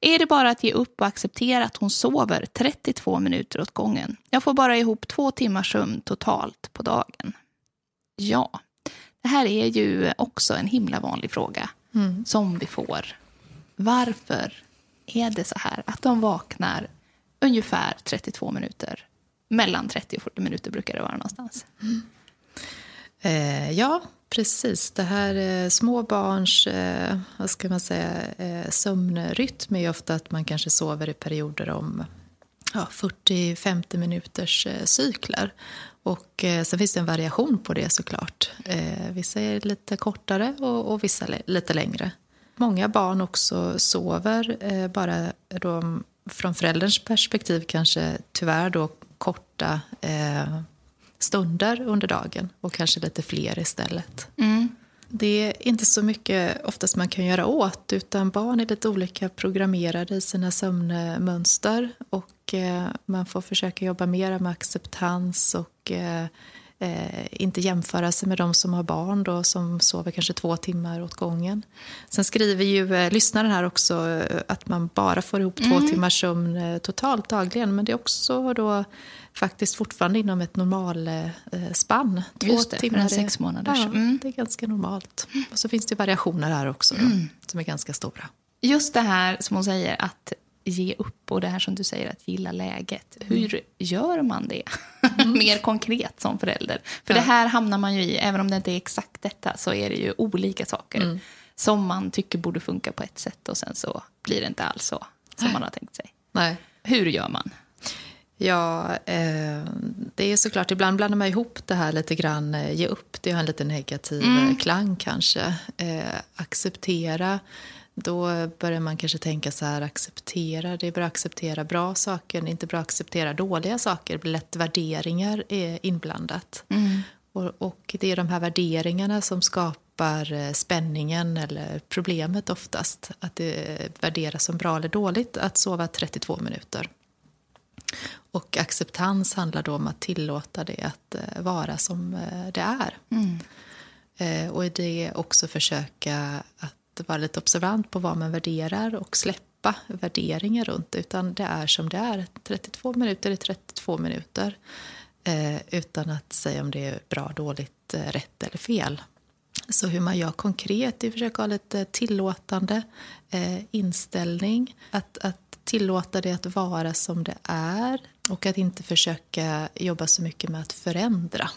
Är det bara att ge upp och acceptera att hon sover 32 minuter åt gången? Jag får bara ihop två timmars sömn totalt på dagen. Ja, det här är ju också en himla vanlig fråga mm. som vi får. Varför är det så här att de vaknar ungefär 32 minuter. Mellan 30 och 40 minuter brukar det vara någonstans. Mm. Eh, ja, precis. Det här eh, små barns eh, vad ska man säga, eh, sömnrytm är ofta att man kanske sover i perioder om ja, 40-50 minuters eh, cykler. Och eh, sen finns det en variation på det såklart. Eh, vissa är lite kortare och, och vissa lite längre. Många barn också sover eh, bara då från förälderns perspektiv kanske tyvärr då korta eh, stunder under dagen och kanske lite fler istället. Mm. Det är inte så mycket oftast man kan göra åt utan barn är lite olika programmerade i sina sömnmönster och eh, man får försöka jobba mer med acceptans och eh, eh, inte jämföra sig med de som har barn då, som sover kanske två timmar åt gången. Sen skriver ju eh, lyssnaren här också eh, att man bara får ihop mm. två timmars sömn eh, totalt dagligen. Men det är också då faktiskt fortfarande inom ett normalspann. Eh, två Just det, timmar för en sex månaders. Ja, mm. det är ganska normalt. Och så finns det variationer här också då, mm. som är ganska stora. Just det här som hon säger, att ge upp och det här som du säger att gilla läget. Mm. Hur gör man det mm. mer konkret som förälder? För ja. det här hamnar man ju i, även om det inte är exakt detta så är det ju olika saker mm. som man tycker borde funka på ett sätt och sen så blir det inte alls så som man har tänkt sig. Nej. Hur gör man? Ja, eh, det är såklart, ibland blandar man ihop det här lite grann, eh, ge upp, det har en lite negativ mm. klang kanske. Eh, acceptera då börjar man kanske tänka så här, acceptera, det är bra att acceptera bra saker, det är inte bra att acceptera dåliga saker. Det blir lätt värderingar inblandat. Mm. Och, och, det är de här värderingarna som skapar eh, spänningen eller problemet oftast. Att det värderas som bra eller dåligt att sova 32 minuter. Och acceptans handlar då om att tillåta det att eh, vara som eh, det är. Mm. Och i det också försöka att vara lite observant på vad man värderar och släppa värderingar runt det. Utan det är som det är. 32 minuter är 32 minuter. Eh, utan att säga om det är bra, dåligt, eh, rätt eller fel. Så hur man gör konkret är att försöka ha lite tillåtande eh, inställning. Att, att tillåta det att vara som det är och att inte försöka jobba så mycket med att förändra.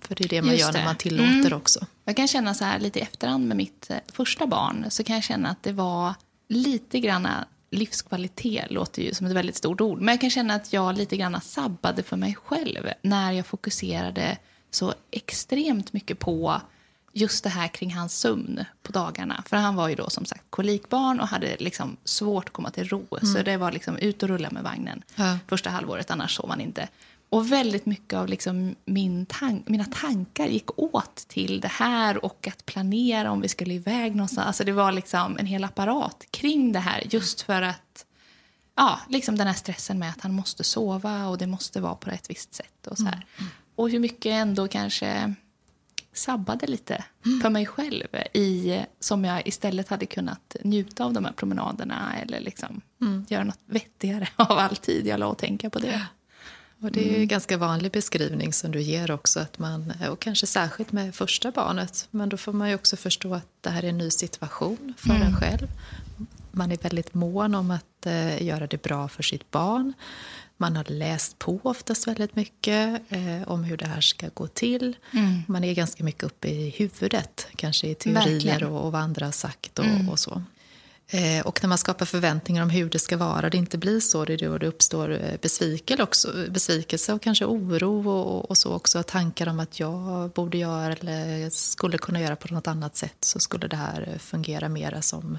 För det är det man Just gör när man tillåter mm. också. Jag kan känna så här lite i efterhand med mitt eh, första barn så kan jag känna att det var lite grann livskvalitet låter ju som ett väldigt stort ord. Men jag kan känna att jag lite grann sabbade för mig själv när jag fokuserade så extremt mycket på just det här kring hans sömn på dagarna. För han var ju då som sagt kolikbarn och hade liksom svårt att komma till ro. Mm. Så det var liksom ut och rulla med vagnen ja. första halvåret, annars sov han inte. Och väldigt mycket av liksom min tan mina tankar gick åt till det här och att planera om vi skulle iväg någonstans. Alltså det var liksom en hel apparat kring det här just för att ja, liksom den här stressen med att han måste sova och det måste vara på ett visst sätt. Och, så här. Mm. och hur mycket ändå kanske sabbade lite mm. för mig själv i, som jag istället hade kunnat njuta av de här promenaderna eller liksom mm. göra något vettigare av all tid jag la och tänka på det. Och det är en mm. ganska vanlig beskrivning som du ger också. Att man, och kanske särskilt med första barnet. Men då får man ju också förstå att det här är en ny situation för mm. en själv. Man är väldigt mån om att eh, göra det bra för sitt barn. Man har läst på oftast väldigt mycket eh, om hur det här ska gå till. Mm. Man är ganska mycket uppe i huvudet, kanske i teorier och, och, vad andra har sagt och, mm. och så. Eh, och när man skapar förväntningar om hur det ska vara, det inte blir så, det är då det uppstår eh, besvikelse, också, besvikelse och kanske oro och, och, så också. Tankar om att jag borde göra eller skulle kunna göra på något annat sätt så skulle det här fungera mera som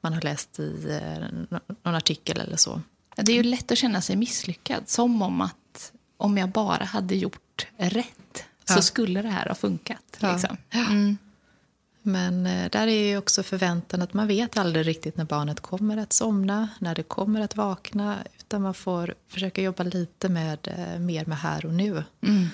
man har läst i eh, någon artikel eller så. Det är ju lätt att känna sig misslyckad, som om att om jag bara hade gjort rätt så ja. skulle det här ha funkat. Liksom. Ja. Mm. Men eh, där är ju också förväntan att man vet aldrig riktigt när barnet kommer att somna, när det kommer att vakna. Utan man får försöka jobba lite med, eh, mer med här och nu. Mm.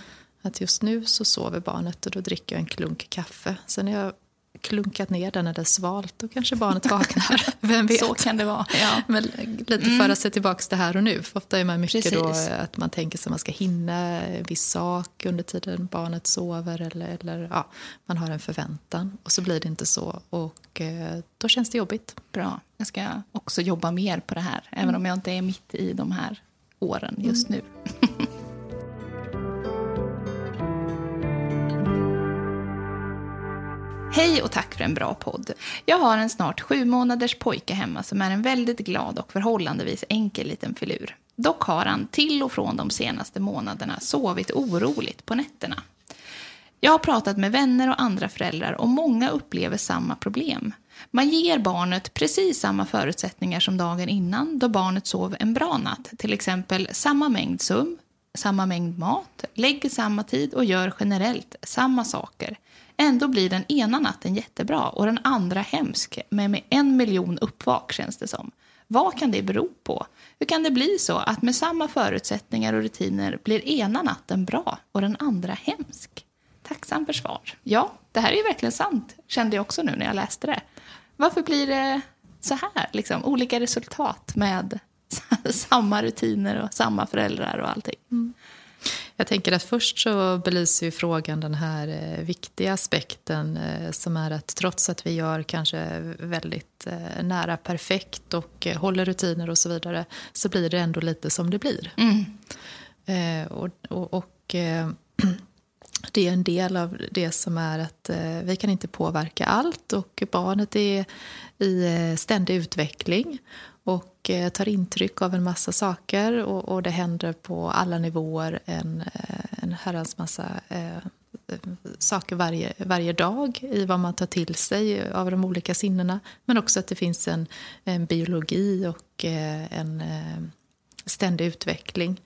Att just nu så sover barnet och då dricker jag en klunk kaffe. Sen är jag klunkat ner den när det är svalt, då kanske barnet vaknar. Vem vet? Så kan det vara. Ja. Men lite mm. föra sig tillbaka till här och nu. För ofta är man mycket då att man tänker sig att man ska hinna en viss sak under tiden barnet sover. Eller, eller ja, man har en förväntan. Och så blir det inte så. Och eh, då känns det jobbigt. Bra. Jag ska också jobba mer på det här. Även mm. om jag inte är mitt i de här åren just mm. nu. Hej och tack för en bra podd. Jag har en snart sju månaders pojke hemma som är en väldigt glad och förhållandevis enkel liten filur. Dock har han till och från de senaste månaderna sovit oroligt på nätterna. Jag har pratat med vänner och andra föräldrar och många upplever samma problem. Man ger barnet precis samma förutsättningar som dagen innan då barnet sov en bra natt. Till exempel samma mängd sömn, samma mängd mat, lägger samma tid och gör generellt samma saker. Ändå blir den ena natten jättebra och den andra hemsk med, med en miljon uppvak känns det som. Vad kan det bero på? Hur kan det bli så att med samma förutsättningar och rutiner blir ena natten bra och den andra hemsk? Tacksam för svar. Ja, det här är ju verkligen sant, kände jag också nu när jag läste det. Varför blir det så här, liksom, olika resultat med samma rutiner och samma föräldrar och allting? Mm. Jag tänker att först så belyser ju frågan den här eh, viktiga aspekten eh, som är att trots att vi gör kanske väldigt eh, nära perfekt och håller rutiner och så vidare så blir det ändå lite som det blir. Mm. och, och, och det är en del av det som är att vi kan inte påverka allt och barnet är i ständig utveckling och eh, tar intryck av en massa saker och, och det händer på alla nivåer en, eh, en herrans massa eh, saker varje, varje dag i vad man tar till sig av de olika sinnena. Men också att det finns en, en biologi och eh, en eh, ständig utveckling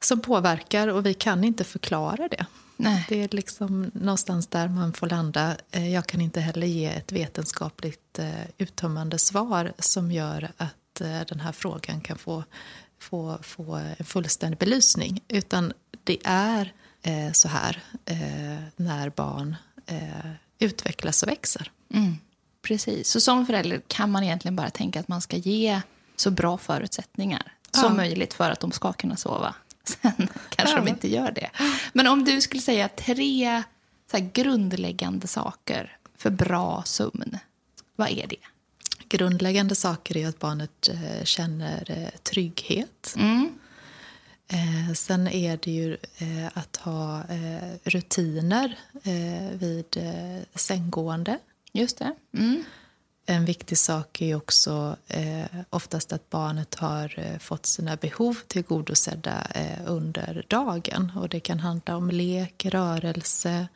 som påverkar och vi kan inte förklara det. Nej. Det är liksom någonstans där man får landa. Jag kan inte heller ge ett vetenskapligt uttömmande svar som gör att att eh, den här frågan kan få, få, få en fullständig belysning. Utan det är eh, så här eh, när barn eh, utvecklas och växer. Mm, precis. Så som förälder kan man egentligen bara tänka att man ska ge så bra förutsättningar ja. som möjligt för att de ska kunna sova. Sen kanske ja. de inte gör det. Men om du skulle säga tre så grundläggande saker för bra sömn, vad är det? Grundläggande saker är att barnet eh, känner eh, trygghet. Mm. Eh, sen är det ju att ha rutiner vid sänggående. Just det. Mm. En viktig sak är också oftast att barnet har fått sina behov tillgodosedda under dagen. Och det kan handla om lek, rörelse,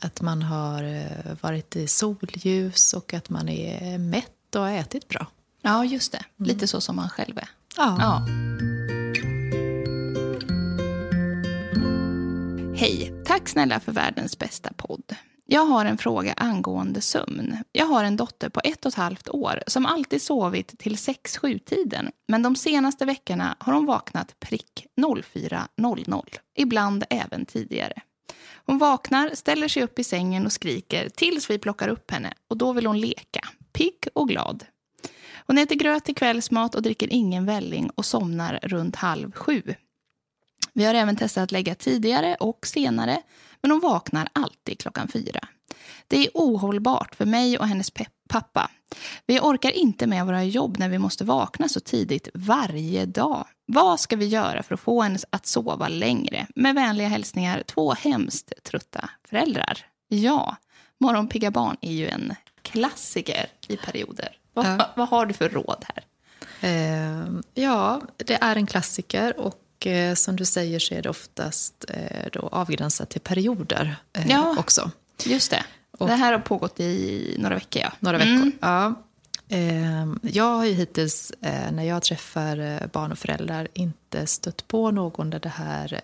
att man har varit i solljus och att man är mätt och har ätit bra. Ja, just det. Mm. Lite så som man själv är. Ja. ja. Hej! Tack snälla för världens bästa podd. Jag har en fråga angående sömn. Jag har en dotter på ett och ett halvt år som alltid sovit till 6-7-tiden. Men de senaste veckorna har hon vaknat prick 04.00. Ibland även tidigare. Hon vaknar, ställer sig upp i sängen och skriker tills vi plockar upp henne och då vill hon leka pigg och glad. Hon äter gröt till kvällsmat och dricker ingen välling och somnar runt halv sju. Vi har även testat att lägga tidigare och senare, men hon vaknar alltid klockan fyra. Det är ohållbart för mig och hennes pappa. Vi orkar inte med våra jobb när vi måste vakna så tidigt varje dag. Vad ska vi göra för att få henne att sova längre? Med vänliga hälsningar, två hemskt trötta föräldrar. Ja, Morgonpigga barn är ju en klassiker i perioder. Vad, ja. vad har du för råd här? Eh, ja, det är en klassiker och eh, som du säger så är det oftast eh, då avgränsat till perioder eh, ja, också. Just det. Och, det här har pågått i några veckor. Ja. Några veckor, mm. ja. Ehm, jag har ju hittills när jag träffar barn och föräldrar inte stött på någon där det här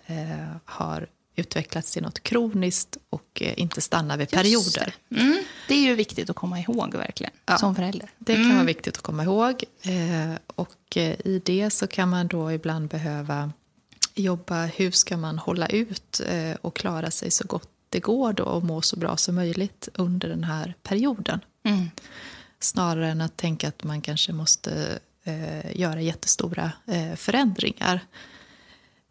har utvecklats till något kroniskt och eh, inte stannar vid perioder. Det. Mm. det. är ju viktigt att komma ihåg verkligen, ja, som förälder. Det kan mm. vara viktigt att komma ihåg. Eh, och eh, i det så kan man då ibland behöva jobba, hur ska man hålla ut och klara sig så gott det går då och må så bra som möjligt under den här perioden. Mm. Snarare än att tänka att man kanske måste göra jättestora förändringar.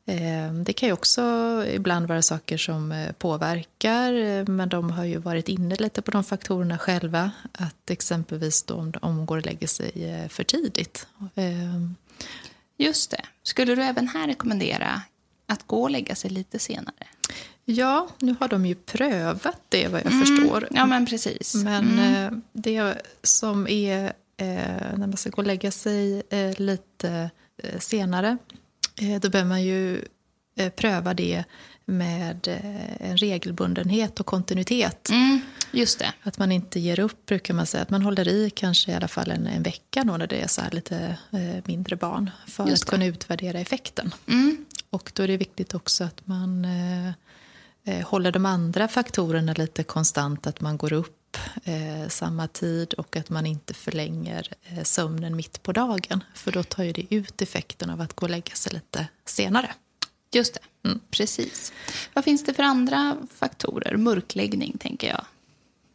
Ehm, det kan ju också ibland vara saker som eh, påverkar, eh, men de har ju varit inne lite på de faktorerna själva. Att exempelvis då om de går och lägger sig eh, för tidigt. Ehm. Just det. Skulle du även här rekommendera att gå och lägga sig lite senare? Ja, nu har de ju prövat det vad jag mm. förstår. Ja, men precis. Men mm. det som är när man ska gå och lägga sig lite senare då behöver man ju eh, pröva det med eh, en regelbundenhet och kontinuitet. Mm, just det. Att man inte ger upp, brukar man säga. Att man håller i kanske i alla fall en, en vecka då när det är så lite eh, mindre barn. För att kunna utvärdera effekten. Mm. Och då är det viktigt också att man eh, håller de andra faktorerna lite konstant. Att man går upp eh, samma tid och att man inte förlänger eh, sömnen mitt på dagen. För då tar ju det ut effekten av att gå och lägga sig lite senare. Just det, mm. precis. Vad finns det för andra faktorer? Mörkläggning, tänker jag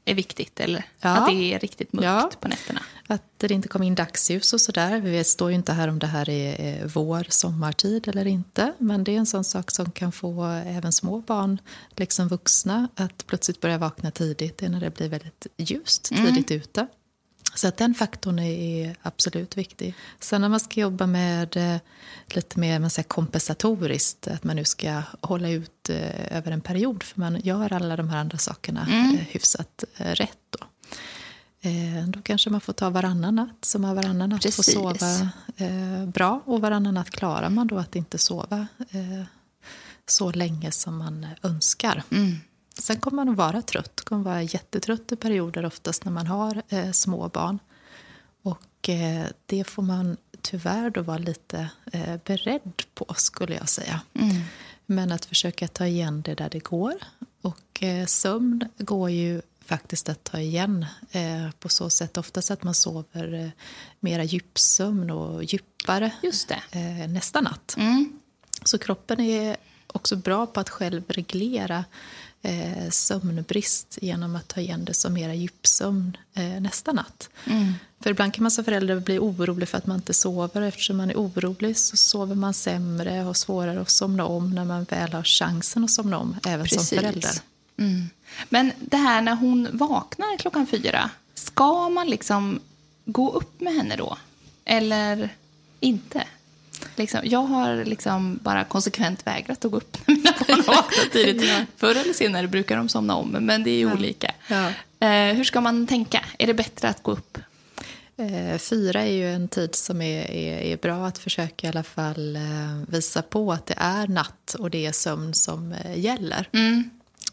är viktigt. Eller ja. att det är riktigt mörkt ja. på nätterna. Att det inte kommer in dagsljus och sådär. Vi står ju inte här om det här är vår, sommartid eller inte. Men det är en sån sak som kan få även små barn, liksom vuxna, att plötsligt börja vakna tidigt. Det är när det blir väldigt ljust mm. tidigt mm. ute. Så att den faktorn är absolut viktig. Sen när man ska jobba med eh, lite mer man säger, kompensatoriskt, att man nu ska hålla ut eh, över en period, för man gör alla de här andra sakerna mm. Eh, hyfsat rätt då. Då kanske man får ta varannan natt, så man varannan natt Precis. får sova bra och varannan natt klarar man då att inte sova så länge som man önskar. Mm. Sen kommer man att vara trött, kommer vara jättetrött i perioder oftast när man har eh, små barn. Och eh, det får man tyvärr då vara lite eh, beredd på, skulle jag säga. Mm. Men att försöka ta igen det där det går. Och eh, sömn går ju faktiskt att ta igen eh, på så sätt oftast att man sover eh, mera djupsömn och djupare Just det. Eh, nästa natt. Mm. Så kroppen är också bra på att själv reglera eh, sömnbrist genom att ta igen det som mera djupsömn eh, nästa natt. Mm. För ibland kan man som förälder bli orolig för att man inte sover. Eftersom man är orolig så sover man sämre och svårare att somna om när man väl har chansen att somna om, även Precis. som förälder. Mm. Men det här när hon vaknar klockan fyra, ska man liksom gå upp med henne då? Eller inte? Liksom, jag har liksom bara konsekvent vägrat att gå upp när mina barn har vaknat tidigt. ja. Förr eller senare brukar de somna om, men det är ju ja. olika. Ja. Eh, hur ska man tänka? Är det bättre att gå upp? Eh, fyra är ju en tid som är, är, är, bra att försöka i alla fall eh, visa på att det är natt och det är sömn som eh, gäller. Mm.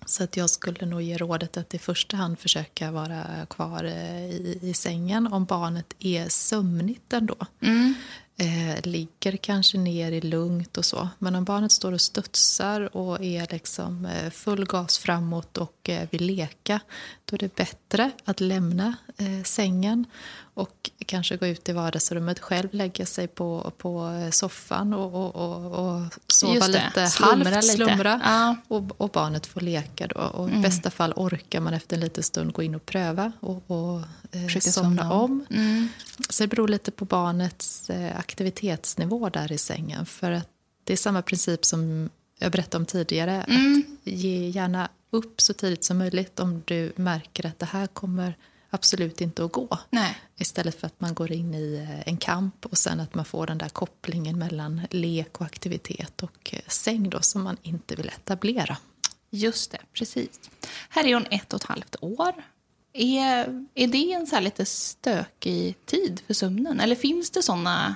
Så att jag skulle nog ge rådet att i första hand försöka vara kvar eh, i, i sängen om barnet är sömnigt ändå. Mm eh, ligger kanske ner i lugnt och så. Men om barnet står och studsar och är liksom eh, full gas framåt och eh, vill leka, då är det bättre att lämna eh, sängen och kanske gå ut i vardagsrummet själv, lägga sig på, på soffan och, och, och, och sova lite, slumra halvt, slumra. Ja. Och, och, barnet får leka då. Och mm. I bästa fall orkar man efter en liten stund gå in och pröva och, och eh, somna om. Mm. Så det beror lite på barnets eh, aktivitetsnivå där i sängen. För att det är samma princip som jag berättade om tidigare. Mm. Att ge gärna upp så tidigt som möjligt om du märker att det här kommer absolut inte att gå. Nej. Istället för att man går in i eh, en kamp och sen att man får den där kopplingen mellan lek och aktivitet och eh, säng då som man inte vill etablera. Just det, precis. Här är hon ett och ett halvt år. Är, är det en så lite stökig tid för sömnen? Eller finns det såna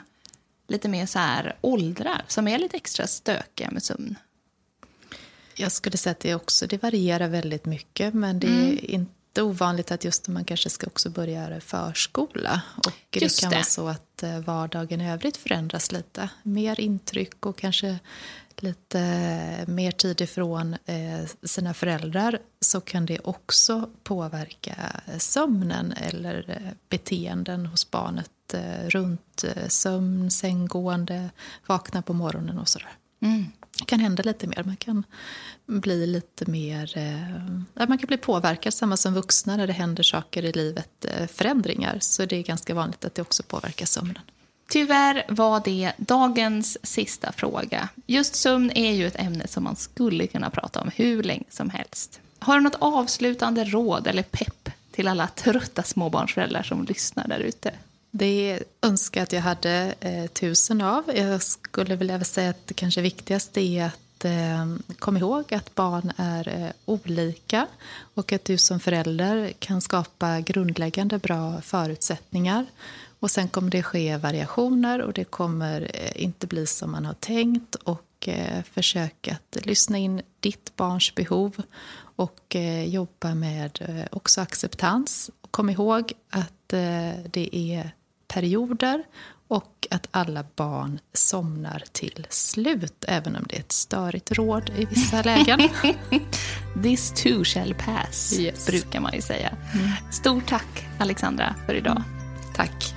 lite mer så här åldrar som är lite extra stökiga med sömn? Jag skulle säga att det också det varierar väldigt mycket, men det mm. är inte ovanligt att just man kanske ska också börja förskola. Och just det kan det. vara så att eh, vardagen i övrigt förändras lite. Mer intryck och kanske lite mer tid ifrån eh, sina föräldrar så kan det också påverka sömnen eller eh, beteenden hos barnet runt sömn, sänggående, vakna på morgonen och sådär. Mm. Det kan hända lite mer. Man kan bli lite mer... Eh, man kan bli påverkad, samma som vuxna, när det händer saker i livet, eh, förändringar. Så det är ganska vanligt att det också påverkar sömnen. Tyvärr var det dagens sista fråga. Just sömn är ju ett ämne som man skulle kunna prata om hur länge som helst. Har du något avslutande råd eller pepp till alla trötta småbarnsföräldrar som lyssnar där ute? Det önskar jag att jag hade eh, tusen av. Jag skulle vilja säga att det kanske viktigaste är att eh, kom ihåg att barn är eh, olika och att du som förälder kan skapa grundläggande bra förutsättningar. Och sen kommer det ske variationer och det kommer eh, inte bli som man har tänkt. Och eh, försök att lyssna in ditt barns behov och eh, jobba med eh, också acceptans. Kom ihåg att eh, det är perioder och att alla barn somnar till slut, även om det är ett störigt råd i vissa lägen. This too shall pass, yes. brukar man ju säga. Mm. Stort tack, Alexandra, för idag. Mm. Tack.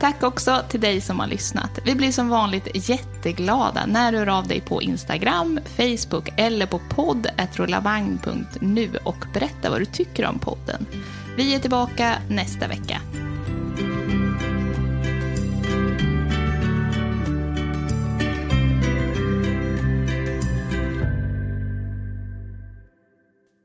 Tack också till dig som har lyssnat. Vi blir som vanligt jätteglada när du hör av dig på Instagram, Facebook eller på podd.rullavagn.nu och berätta vad du tycker om podden. Vi är tillbaka nästa vecka.